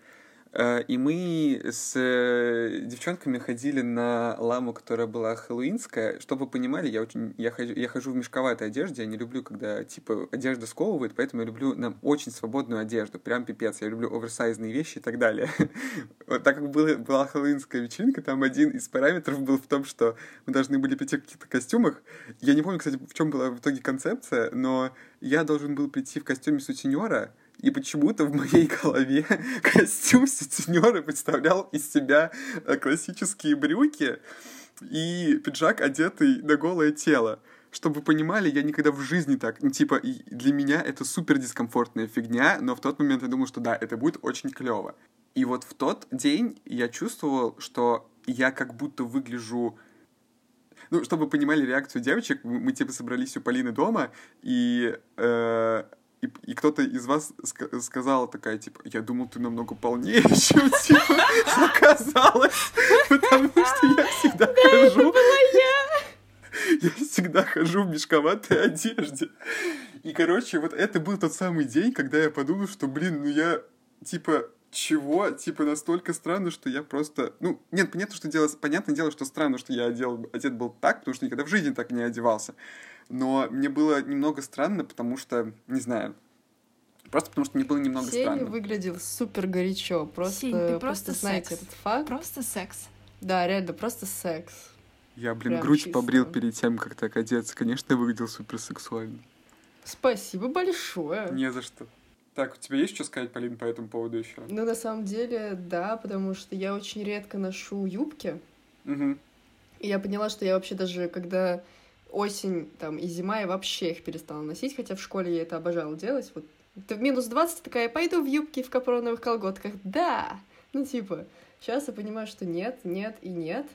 Э, и мы с э, девчонками ходили на ламу, которая была хэллоуинская. Чтобы вы понимали, я очень я хожу, я хожу в мешковатой одежде. Я не люблю, когда типа одежда сковывает, поэтому я люблю нам очень свободную одежду. Прям пипец. Я люблю оверсайзные вещи и так далее. Вот так как была, была хэллоуинская вечеринка, там один из параметров был в том, что мы должны были прийти в каких-то костюмах. Я не помню, кстати, в чем была в итоге концепция, но я должен был прийти в костюме сутенера, и почему-то в моей голове костюм сутенера представлял из себя э, классические брюки и пиджак, одетый на голое тело. Чтобы вы понимали, я никогда в жизни так, ну, типа, для меня это супер дискомфортная фигня, но в тот момент я думал, что да, это будет очень клево. И вот в тот день я чувствовал, что я как будто выгляжу ну, чтобы вы понимали реакцию девочек, мы, мы типа собрались у Полины дома, и э, и, и кто-то из вас sk- сказал такая, типа, я думал, ты намного полнее, чем, типа, оказалось, потому что я всегда хожу... я всегда хожу в мешковатой одежде. И, короче, вот это был тот самый день, когда я подумал, что, блин, ну я, типа, чего? Типа, настолько странно, что я просто... Ну, нет, понятно, что дело... Понятное дело, что странно, что я одел... одет был так, потому что никогда в жизни так не одевался. Но мне было немного странно, потому что, не знаю, Просто потому что мне было немного Сеня странно. выглядел супер горячо. Просто, Сень, ты просто просто знаете секс. этот факт. Просто секс. Да, реально, просто секс. Я, блин, Прям грудь чисто. побрил перед тем, как так одеться. Конечно, выглядел супер сексуально. Спасибо большое. Не за что. Так, у тебя есть что сказать, Полин, по этому поводу еще? Ну, на самом деле, да, потому что я очень редко ношу юбки. Угу. И я поняла, что я вообще даже, когда осень там и зима, я вообще их перестала носить, хотя в школе я это обожала делать. Вот ты в минус 20 такая, пойду в юбке в капроновых колготках. Да! Ну, типа, сейчас я понимаю, что нет, нет и нет.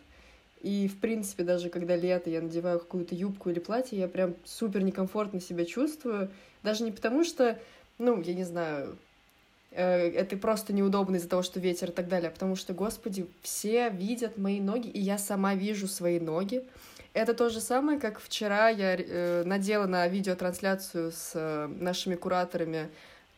И, в принципе, даже когда лето, я надеваю какую-то юбку или платье, я прям супер некомфортно себя чувствую. Даже не потому, что, ну, я не знаю, э, это просто неудобно из-за того, что ветер и так далее, а потому что, господи, все видят мои ноги, и я сама вижу свои ноги. Это то же самое, как вчера я э, надела на видеотрансляцию с э, нашими кураторами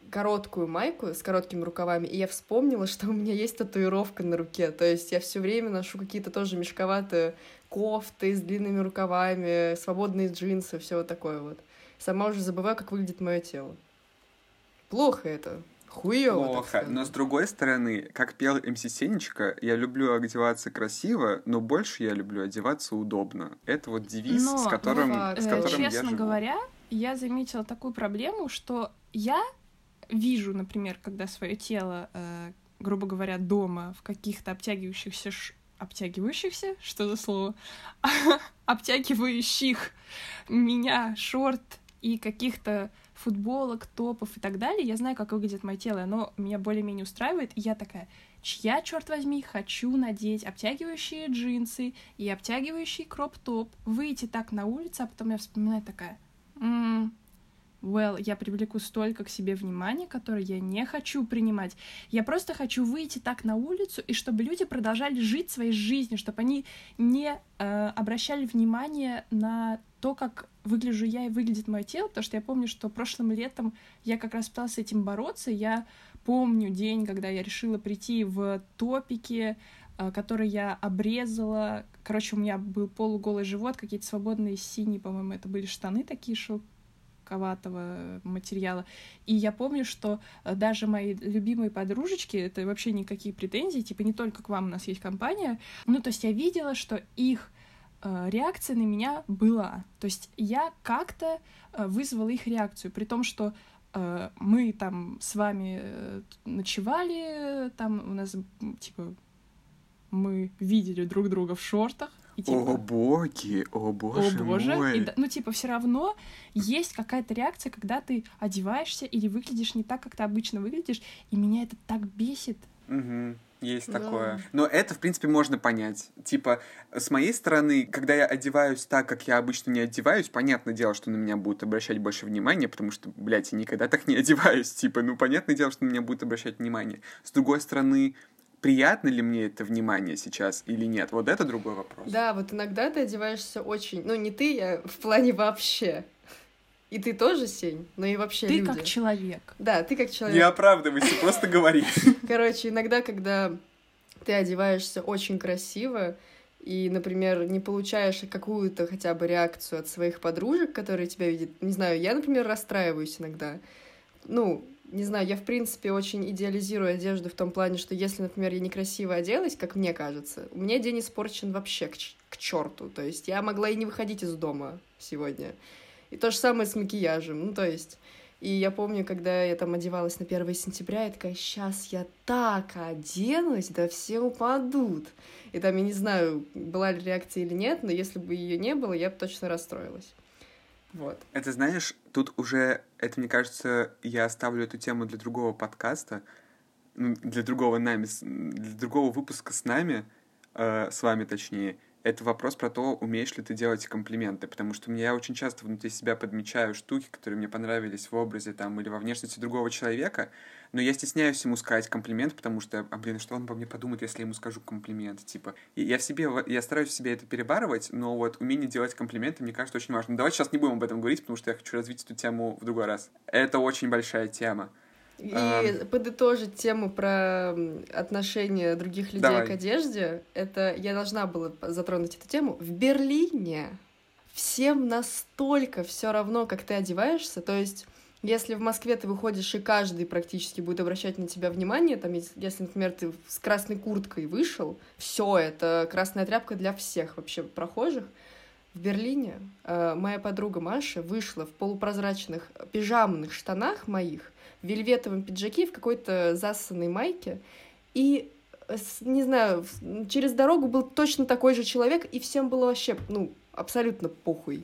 короткую майку с короткими рукавами, и я вспомнила, что у меня есть татуировка на руке. То есть я все время ношу какие-то тоже мешковатые кофты с длинными рукавами, свободные джинсы, все вот такое вот. Сама уже забываю, как выглядит мое тело. Плохо это. Хуёво, так Плохо. Но с другой стороны, как пел МС Сенечка, я люблю одеваться красиво, но больше я люблю одеваться удобно. Это вот девиз, Но, с которым, ну, с Э, которым я Честно живу. говоря, я заметила такую проблему, что я вижу, например, когда свое тело, э, грубо говоря, дома в каких-то обтягивающихся ш- обтягивающихся, что за слово, обтягивающих меня шорт и каких-то футболок, топов и так далее, я знаю, как выглядит мое тело, оно меня более-менее устраивает, и я такая, я, черт возьми, хочу надеть обтягивающие джинсы и обтягивающий кроп-топ, выйти так на улицу, а потом я вспоминаю такая, «М, well, я привлеку столько к себе внимания, которое я не хочу принимать. Я просто хочу выйти так на улицу, и чтобы люди продолжали жить своей жизнью, чтобы они не э, обращали внимание на то, как выгляжу я и выглядит мое тело, потому что я помню, что прошлым летом я как раз пыталась с этим бороться. Я помню день, когда я решила прийти в топике, э, который я обрезала. Короче, у меня был полуголый живот, какие-то свободные синие, по-моему, это были штаны такие шелковатого материала. И я помню, что э, даже мои любимые подружечки, это вообще никакие претензии, типа не только к вам у нас есть компания, ну, то есть я видела, что их реакция на меня была. То есть я как-то э, вызвала их реакцию, при том, что э, мы там с вами э, ночевали, там у нас, типа, мы видели друг друга в шортах. И, типа, О боги, о боже, о боже. мой. И ну, типа, все равно есть какая-то реакция, когда ты одеваешься или выглядишь не так, как ты обычно выглядишь, и меня это так бесит. Мгм. Есть Да. такое. Но это, в принципе, можно понять. Типа, с моей стороны, когда я одеваюсь так, как я обычно не одеваюсь, понятное дело, что на меня будут обращать больше внимания, потому что, блядь, я никогда так не одеваюсь. Типа, ну, понятное дело, что на меня будут обращать внимание. С другой стороны, приятно ли мне это внимание сейчас или нет? Вот это другой вопрос. Да, вот иногда ты одеваешься очень... Ну, не ты, я в плане вообще. И ты тоже, Сень, но и вообще Ты люди. как человек. Да, ты как человек. Не оправдывайся, просто говори. Короче, иногда, когда ты одеваешься очень красиво, и, например, не получаешь какую-то хотя бы реакцию от своих подружек, которые тебя видят, не знаю, я, например, расстраиваюсь иногда. Ну, не знаю, я, в принципе, очень идеализирую одежду в том плане, что если, например, я некрасиво оделась, как мне кажется, у меня день испорчен вообще к, к черту. То есть я могла и не выходить из дома сегодня. И то же самое с макияжем. Ну, то есть... И я помню, когда я там одевалась на 1 сентября, я такая, сейчас я так оденусь, да все упадут. И там, я не знаю, была ли реакция или нет, но если бы ее не было, я бы точно расстроилась. Вот. Это, знаешь, тут уже, это, мне кажется, я оставлю эту тему для другого подкаста, для другого нами, для другого выпуска с нами, э, с вами точнее. Это вопрос про то, умеешь ли ты делать комплименты, потому что я очень часто внутри себя подмечаю штуки, которые мне понравились в образе там или во внешности другого человека, но я стесняюсь ему сказать комплимент, потому что, а, блин, что он по мне подумает, если я ему скажу комплимент, типа. И я в себе, я стараюсь в себе это перебарывать, но вот умение делать комплименты, мне кажется, очень важно. Давайте сейчас не будем об этом говорить, потому что я хочу развить эту тему в другой раз. Это очень большая тема. И а... подытожить тему про отношения других людей Давай. к одежде, это я должна была затронуть эту тему. В Берлине всем настолько все равно, как ты одеваешься, то есть если в Москве ты выходишь, и каждый практически будет обращать на тебя внимание, там, если, например, ты с красной курткой вышел, все, это красная тряпка для всех вообще прохожих. В Берлине э, моя подруга Маша вышла в полупрозрачных пижамных штанах моих, в вельветовом пиджаке, в какой-то засанной майке, и э, не знаю, через дорогу был точно такой же человек, и всем было вообще, ну, абсолютно похуй.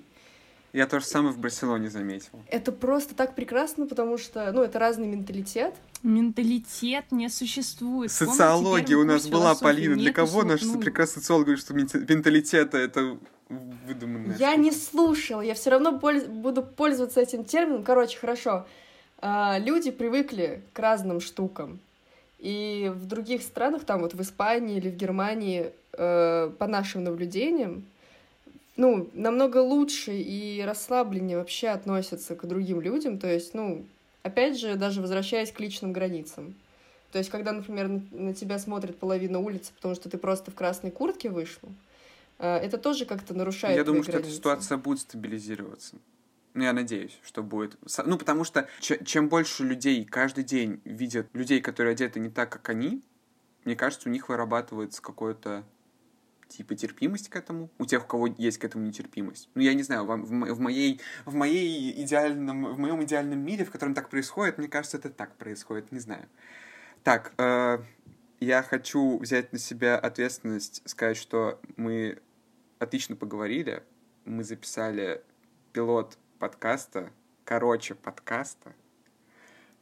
Я тоже самое в Барселоне заметил. Это просто так прекрасно, потому что, ну, это разный менталитет. Менталитет не существует. Социология у нас была, Полина. Для кого наш ну... прекрасный социолог говорит, что менталитет это выдуманное? Я не слушала, я все равно польз... буду пользоваться этим термином. Короче, хорошо. А, люди привыкли к разным штукам. И в других странах, там вот в Испании или в Германии, э, по нашим наблюдениям, ну, намного лучше и расслабленнее вообще относятся к другим людям. То есть, ну, опять же, даже возвращаясь к личным границам. То есть, когда, например, на тебя смотрит половина улицы, потому что ты просто в красной куртке вышла, э, это тоже как-то нарушает Я думаю, границы. что эта ситуация будет стабилизироваться. Ну, я надеюсь, что будет. Ну, потому что чем больше людей каждый день видят людей, которые одеты не так, как они, мне кажется, у них вырабатывается какое-то типа терпимость к этому, у тех, у кого есть к этому нетерпимость. Ну, я не знаю, в, в, моей, в, моей идеальном, в моем идеальном мире, в котором так происходит, мне кажется, это так происходит, не знаю. Так, э, я хочу взять на себя ответственность, сказать, что мы отлично поговорили, мы записали пилот подкаста, короче подкаста,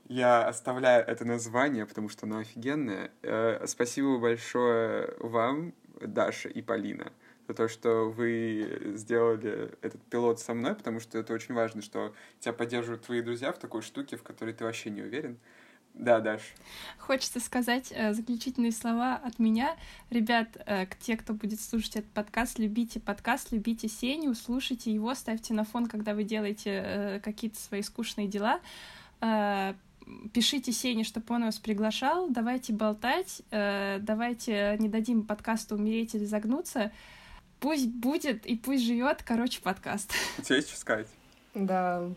я оставляю это название, потому что оно офигенное. Э, спасибо большое вам Даша и Полина, за то, что вы сделали этот пилот со мной, потому что это очень важно, что тебя поддерживают твои друзья в такой штуке, в которой ты вообще не уверен. Да, Даш. Хочется сказать э, заключительные слова от меня. Ребят, э, к те, кто будет слушать этот подкаст, любите подкаст, любите Сеню, слушайте его, ставьте на фон, когда вы делаете э, какие-то свои скучные дела. Э, пишите Сене, чтобы он вас приглашал, давайте болтать, э, давайте не дадим подкасту умереть или загнуться. Пусть будет и пусть живет, короче, подкаст. У тебя есть что сказать? Да,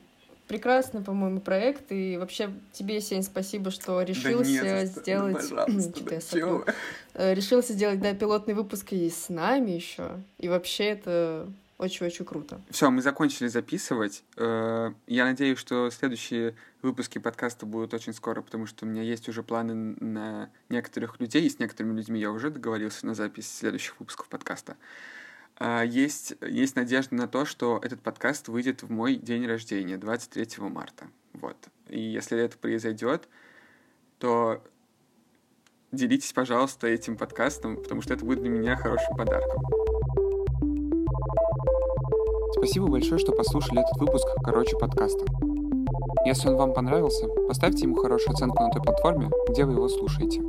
прекрасный, по-моему, проект. И вообще тебе, Сень, спасибо, что решился да нет, сделать... Ну, э, решился сделать, да, пилотный выпуск и с нами еще. И вообще это очень-очень круто. Все, мы закончили записывать. Э, я надеюсь, что следующие выпуски подкаста будут очень скоро, потому что у меня есть уже планы на некоторых людей, и с некоторыми людьми я уже договорился на запись следующих выпусков подкаста. А, есть, есть надежда на то, что этот подкаст выйдет в мой день рождения, 23 марта. Вот. И если это произойдет, то делитесь, пожалуйста, этим подкастом, потому что это будет для меня хорошим подарком. Спасибо большое, что послушали этот выпуск «Короче» подкаста. Если он вам понравился, поставьте ему хорошую оценку на той платформе, где вы его слушаете.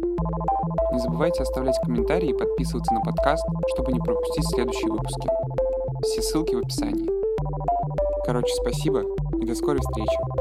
Не забывайте оставлять комментарии и подписываться на подкаст, чтобы не пропустить следующие выпуски. Все ссылки в описании. Короче, спасибо и до скорой встречи.